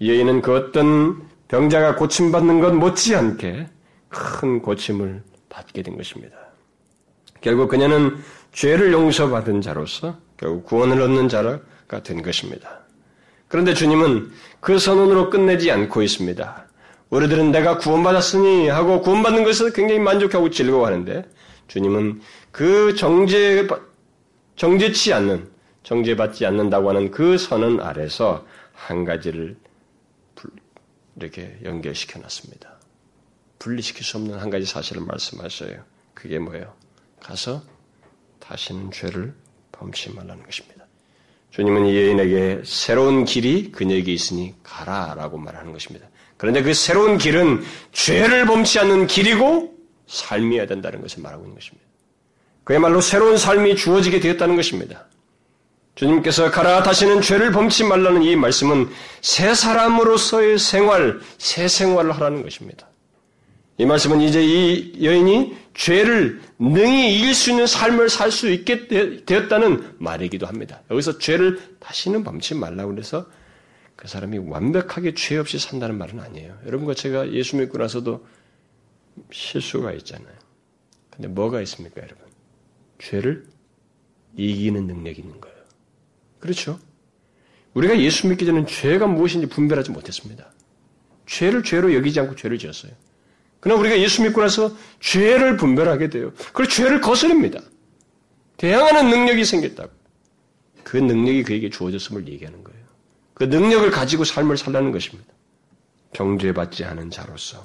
이 여인은 그 어떤 병자가 고침받는 것 못지않게 큰 고침을 받게 된 것입니다. 결국 그녀는 죄를 용서받은 자로서 결국 구원을 얻는 자가 된 것입니다. 그런데 주님은 그 선언으로 끝내지 않고 있습니다. 우리들은 내가 구원받았으니 하고 구원받는 것을 굉장히 만족하고 즐거워하는데 주님은 그 정죄, 정죄치 않는, 정죄받지 않는다고 하는 그 선언 아래서 한 가지를 이렇게 연결시켜 놨습니다. 분리시킬 수 없는 한 가지 사실을 말씀하셔요. 그게 뭐예요? 가서 다시는 죄를 범치 말라는 것입니다. 주님은 이 여인에게 새로운 길이 그녀에게 있으니 가라라고 말하는 것입니다. 그런데 그 새로운 길은 죄를 범치 않는 길이고 삶이어야 된다는 것을 말하고 있는 것입니다. 그야말로 새로운 삶이 주어지게 되었다는 것입니다. 주님께서 가라 다시는 죄를 범치 말라는 이 말씀은 새 사람으로서의 생활, 새 생활을 하라는 것입니다. 이 말씀은 이제 이 여인이 죄를 능히 이길 수 있는 삶을 살 수 있게 되었다는 말이기도 합니다. 여기서 죄를 다시는 범치 말라고 그래서 그 사람이 완벽하게 죄 없이 산다는 말은 아니에요. 여러분과 제가 예수 믿고 나서도 실수가 있잖아요. 근데 뭐가 있습니까, 여러분? 죄를 이기는 능력이 있는 거예요. 그렇죠? 우리가 예수 믿기 전에 죄가 무엇인지 분별하지 못했습니다. 죄를 죄로 여기지 않고 죄를 지었어요. 그러나 우리가 예수 믿고 나서 죄를 분별하게 돼요. 그걸 죄를 거스릅니다. 대항하는 능력이 생겼다고. 그 능력이 그에게 주어졌음을 얘기하는 거예요. 그 능력을 가지고 삶을 살라는 것입니다. 정죄받지 않은 자로서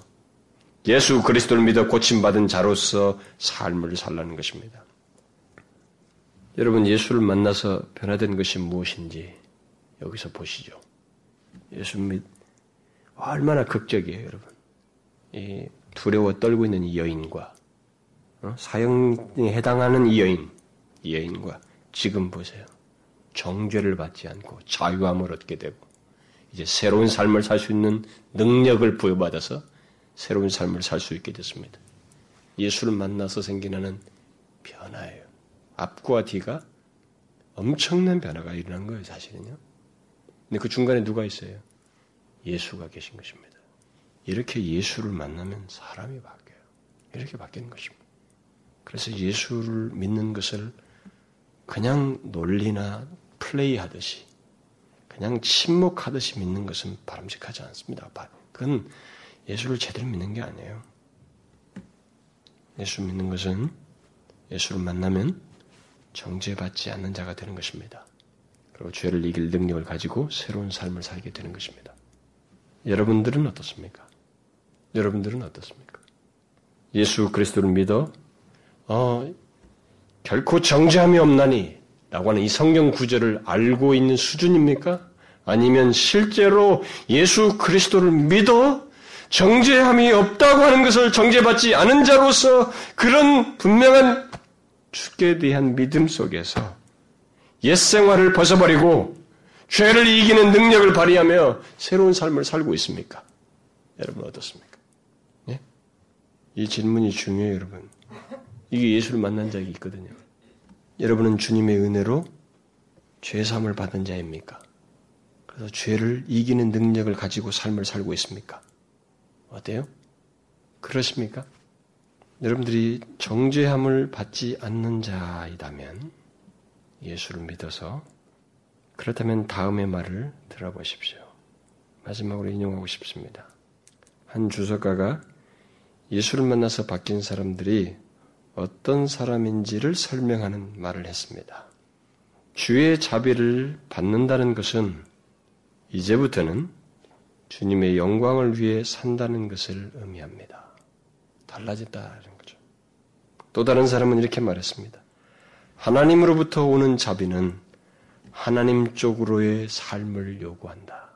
예수 그리스도를 믿어 고침받은 자로서 삶을 살라는 것입니다. 여러분 예수를 만나서 변화된 것이 무엇인지 여기서 보시죠. 예수 믿 얼마나 극적이에요, 여러분. 이 두려워 떨고 있는 이 여인과 어? 사형에 해당하는 이 여인, 이 여인과 지금 보세요. 정죄를 받지 않고 자유함을 얻게 되고 이제 새로운 삶을 살 수 있는 능력을 부여받아서 새로운 삶을 살 수 있게 됐습니다. 예수를 만나서 생기는 변화예요. 앞과 뒤가 엄청난 변화가 일어난 거예요, 사실은요. 근데 그 중간에 누가 있어요? 예수가 계신 것입니다. 이렇게 예수를 만나면 사람이 바뀌어요. 이렇게 바뀌는 것입니다. 그래서 예수를 믿는 것을 그냥 논리나 플레이하듯이 그냥 침묵하듯이 믿는 것은 바람직하지 않습니다. 그건 예수를 제대로 믿는 게 아니에요. 예수 믿는 것은 예수를 만나면 정죄받지 않는 자가 되는 것입니다. 그리고 죄를 이길 능력을 가지고 새로운 삶을 살게 되는 것입니다. 여러분들은 어떻습니까? 여러분들은 어떻습니까? 예수 그리스도를 믿어 어, 결코 정죄함이 없나니 라고 하는 이 성경 구절을 알고 있는 수준입니까? 아니면 실제로 예수 그리스도를 믿어 정죄함이 없다고 하는 것을 정죄받지 않은 자로서 그런 분명한 죽게 대한 믿음 속에서 옛 생활을 벗어버리고 죄를 이기는 능력을 발휘하며 새로운 삶을 살고 있습니까? 여러분 어떻습니까? 예? 이 질문이 중요해요, 여러분. 이게 예수를 만난 적이 있거든요. 여러분은 주님의 은혜로 죄삼을 받은 자입니까? 그래서 죄를 이기는 능력을 가지고 삶을 살고 있습니까? 어때요? 그러십니까? 여러분들이 정죄함을 받지 않는 자이다면 예수를 믿어서 그렇다면 다음의 말을 들어보십시오. 마지막으로 인용하고 싶습니다. 한 주석가가 예수를 만나서 바뀐 사람들이 어떤 사람인지를 설명하는 말을 했습니다. 주의 자비를 받는다는 것은 이제부터는 주님의 영광을 위해 산다는 것을 의미합니다. 달라졌다는 거죠. 또 다른 사람은 이렇게 말했습니다. 하나님으로부터 오는 자비는 하나님 쪽으로의 삶을 요구한다.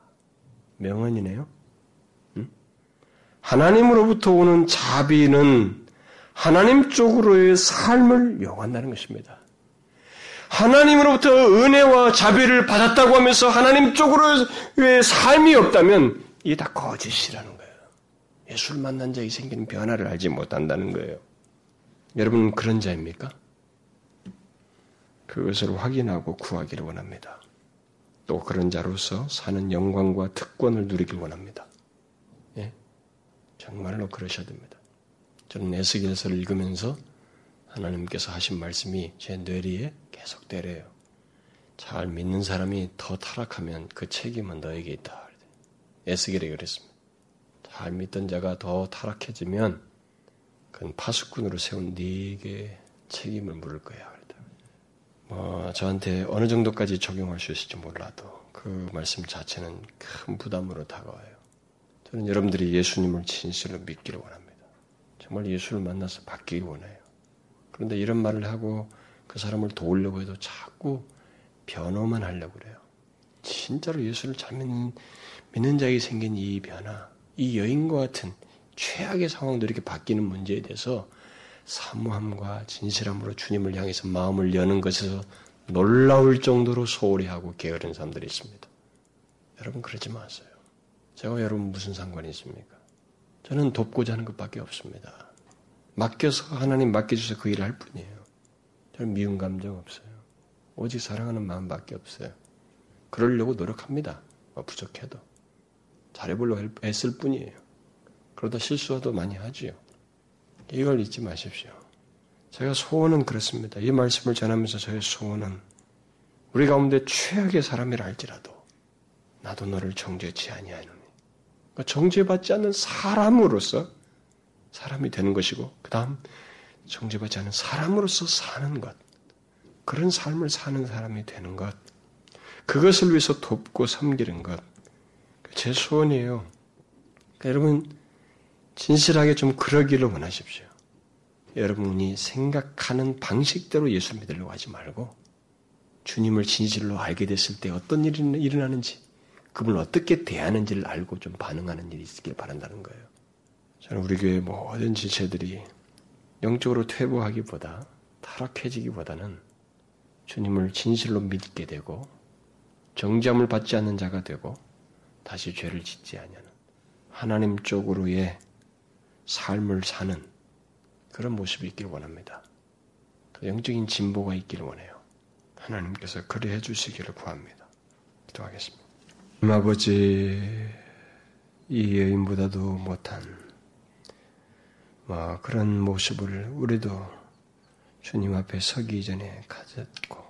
명언이네요. 응? 하나님으로부터 오는 자비는 하나님 쪽으로의 삶을 요구한다는 것입니다. 하나님으로부터 은혜와 자비를 받았다고 하면서 하나님 쪽으로의 삶이 없다면 이게 다 거짓이라는 거예요. 예수를 만난 자에 생기는 변화를 알지 못한다는 거예요. 여러분 그런 자입니까? 그것을 확인하고 구하기를 원합니다. 또 그런 자로서 사는 영광과 특권을 누리길 원합니다. 예? 정말로 그러셔야 됩니다. 저는 에스겔서를 읽으면서 하나님께서 하신 말씀이 제 뇌리에 계속 되래요. 잘 믿는 사람이 더 타락하면 그 책임은 너에게 있다. 에스겔이 그랬습니다. 잘 믿던 자가 더 타락해지면 그건 파수꾼으로 세운 네게 책임을 물을 거야. 뭐 저한테 어느 정도까지 적용할 수 있을지 몰라도 그 말씀 자체는 큰 부담으로 다가와요. 저는 여러분들이 예수님을 진실로 믿기를 원합니다. 정말 예수를 만나서 바뀌기 원해요. 그런데 이런 말을 하고 그 사람을 도우려고 해도 자꾸 변호만 하려고 그래요. 진짜로 예수를 잘 믿는, 믿는 자에게 생긴 이 변화, 이 여인과 같은 최악의 상황도 이렇게 바뀌는 문제에 대해서 사무함과 진실함으로 주님을 향해서 마음을 여는 것에서 놀라울 정도로 소홀히 하고 게으른 사람들이 있습니다. 여러분 그러지 마세요. 제가 여러분 무슨 상관이 있습니까? 저는 돕고자 하는 것밖에 없습니다. 맡겨서 하나님 맡겨주셔서 그 일을 할 뿐이에요. 저는 미운 감정 없어요. 오직 사랑하는 마음밖에 없어요. 그러려고 노력합니다. 뭐 부족해도. 잘해보려고 애쓸 뿐이에요. 그러다 실수도 많이 하지요. 이걸 잊지 마십시오. 제가 소원은 그렇습니다. 이 말씀을 전하면서 저의 소원은 우리 가운데 최악의 사람이라 할지라도 나도 너를 정죄치 아니하노니. 그러니까 정죄받지 않는 사람으로서 사람이 되는 것이고 그 다음 정죄받지 않는 사람으로서 사는 것. 그런 삶을 사는 사람이 되는 것. 그것을 위해서 돕고 섬기는 것. 제 소원이에요. 그러니까 여러분 진실하게 좀 그러기를 원하십시오. 여러분이 생각하는 방식대로 예수 믿으려고 하지 말고 주님을 진실로 알게 됐을 때 어떤 일이 일어나는지 그분을 어떻게 대하는지를 알고 좀 반응하는 일이 있길 바란다는 거예요. 저는 우리 교회 모든 지체들이 영적으로 퇴보하기보다 타락해지기보다는 주님을 진실로 믿게 되고 정죄함을 받지 않는 자가 되고 다시 죄를 짓지 아니하는 하나님 쪽으로의 삶을 사는 그런 모습이 있기를 원합니다. 영적인 진보가 있기를 원해요. 하나님께서 그리 해주시기를 구합니다. 기도하겠습니다. 아버지, 이 여인보다도 못한 뭐 그런 모습을 우리도 주님 앞에 서기 전에 가졌고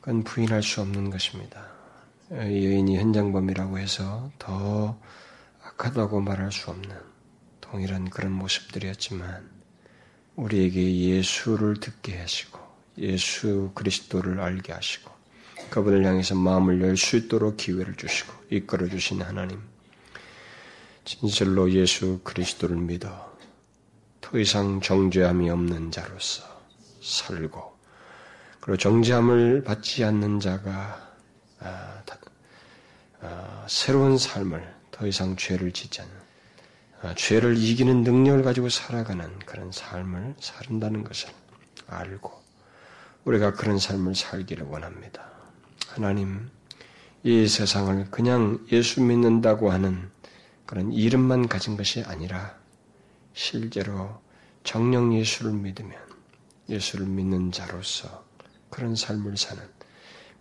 그건 부인할 수 없는 것입니다. 이 여인이 현장범이라고 해서 더 악하다고 말할 수 없는 동일한 그런 모습들이었지만 우리에게 예수를 듣게 하시고 예수 그리스도를 알게 하시고 그분을 향해서 마음을 열 수 있도록 기회를 주시고 이끌어 주신 하나님 진실로 예수 그리스도를 믿어 더 이상 정죄함이 없는 자로서 살고 그리고 정죄함을 받지 않는 자가 아, 아, 새로운 삶을 더 이상 죄를 짓지 않는 아, 죄를 이기는 능력을 가지고 살아가는 그런 삶을 살는다는 것을 알고 우리가 그런 삶을 살기를 원합니다. 하나님, 이 세상을 그냥 예수 믿는다고 하는 그런 이름만 가진 것이 아니라 실제로 정령 예수를 믿으면 예수를 믿는 자로서 그런 삶을 사는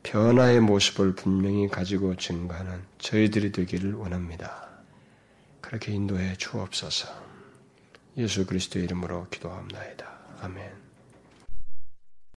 변화의 모습을 분명히 가지고 증거하는 저희들이 되기를 원합니다. 그렇게 인도해 주옵소서. 예수 그리스도의 이름으로 기도합니다. 아멘.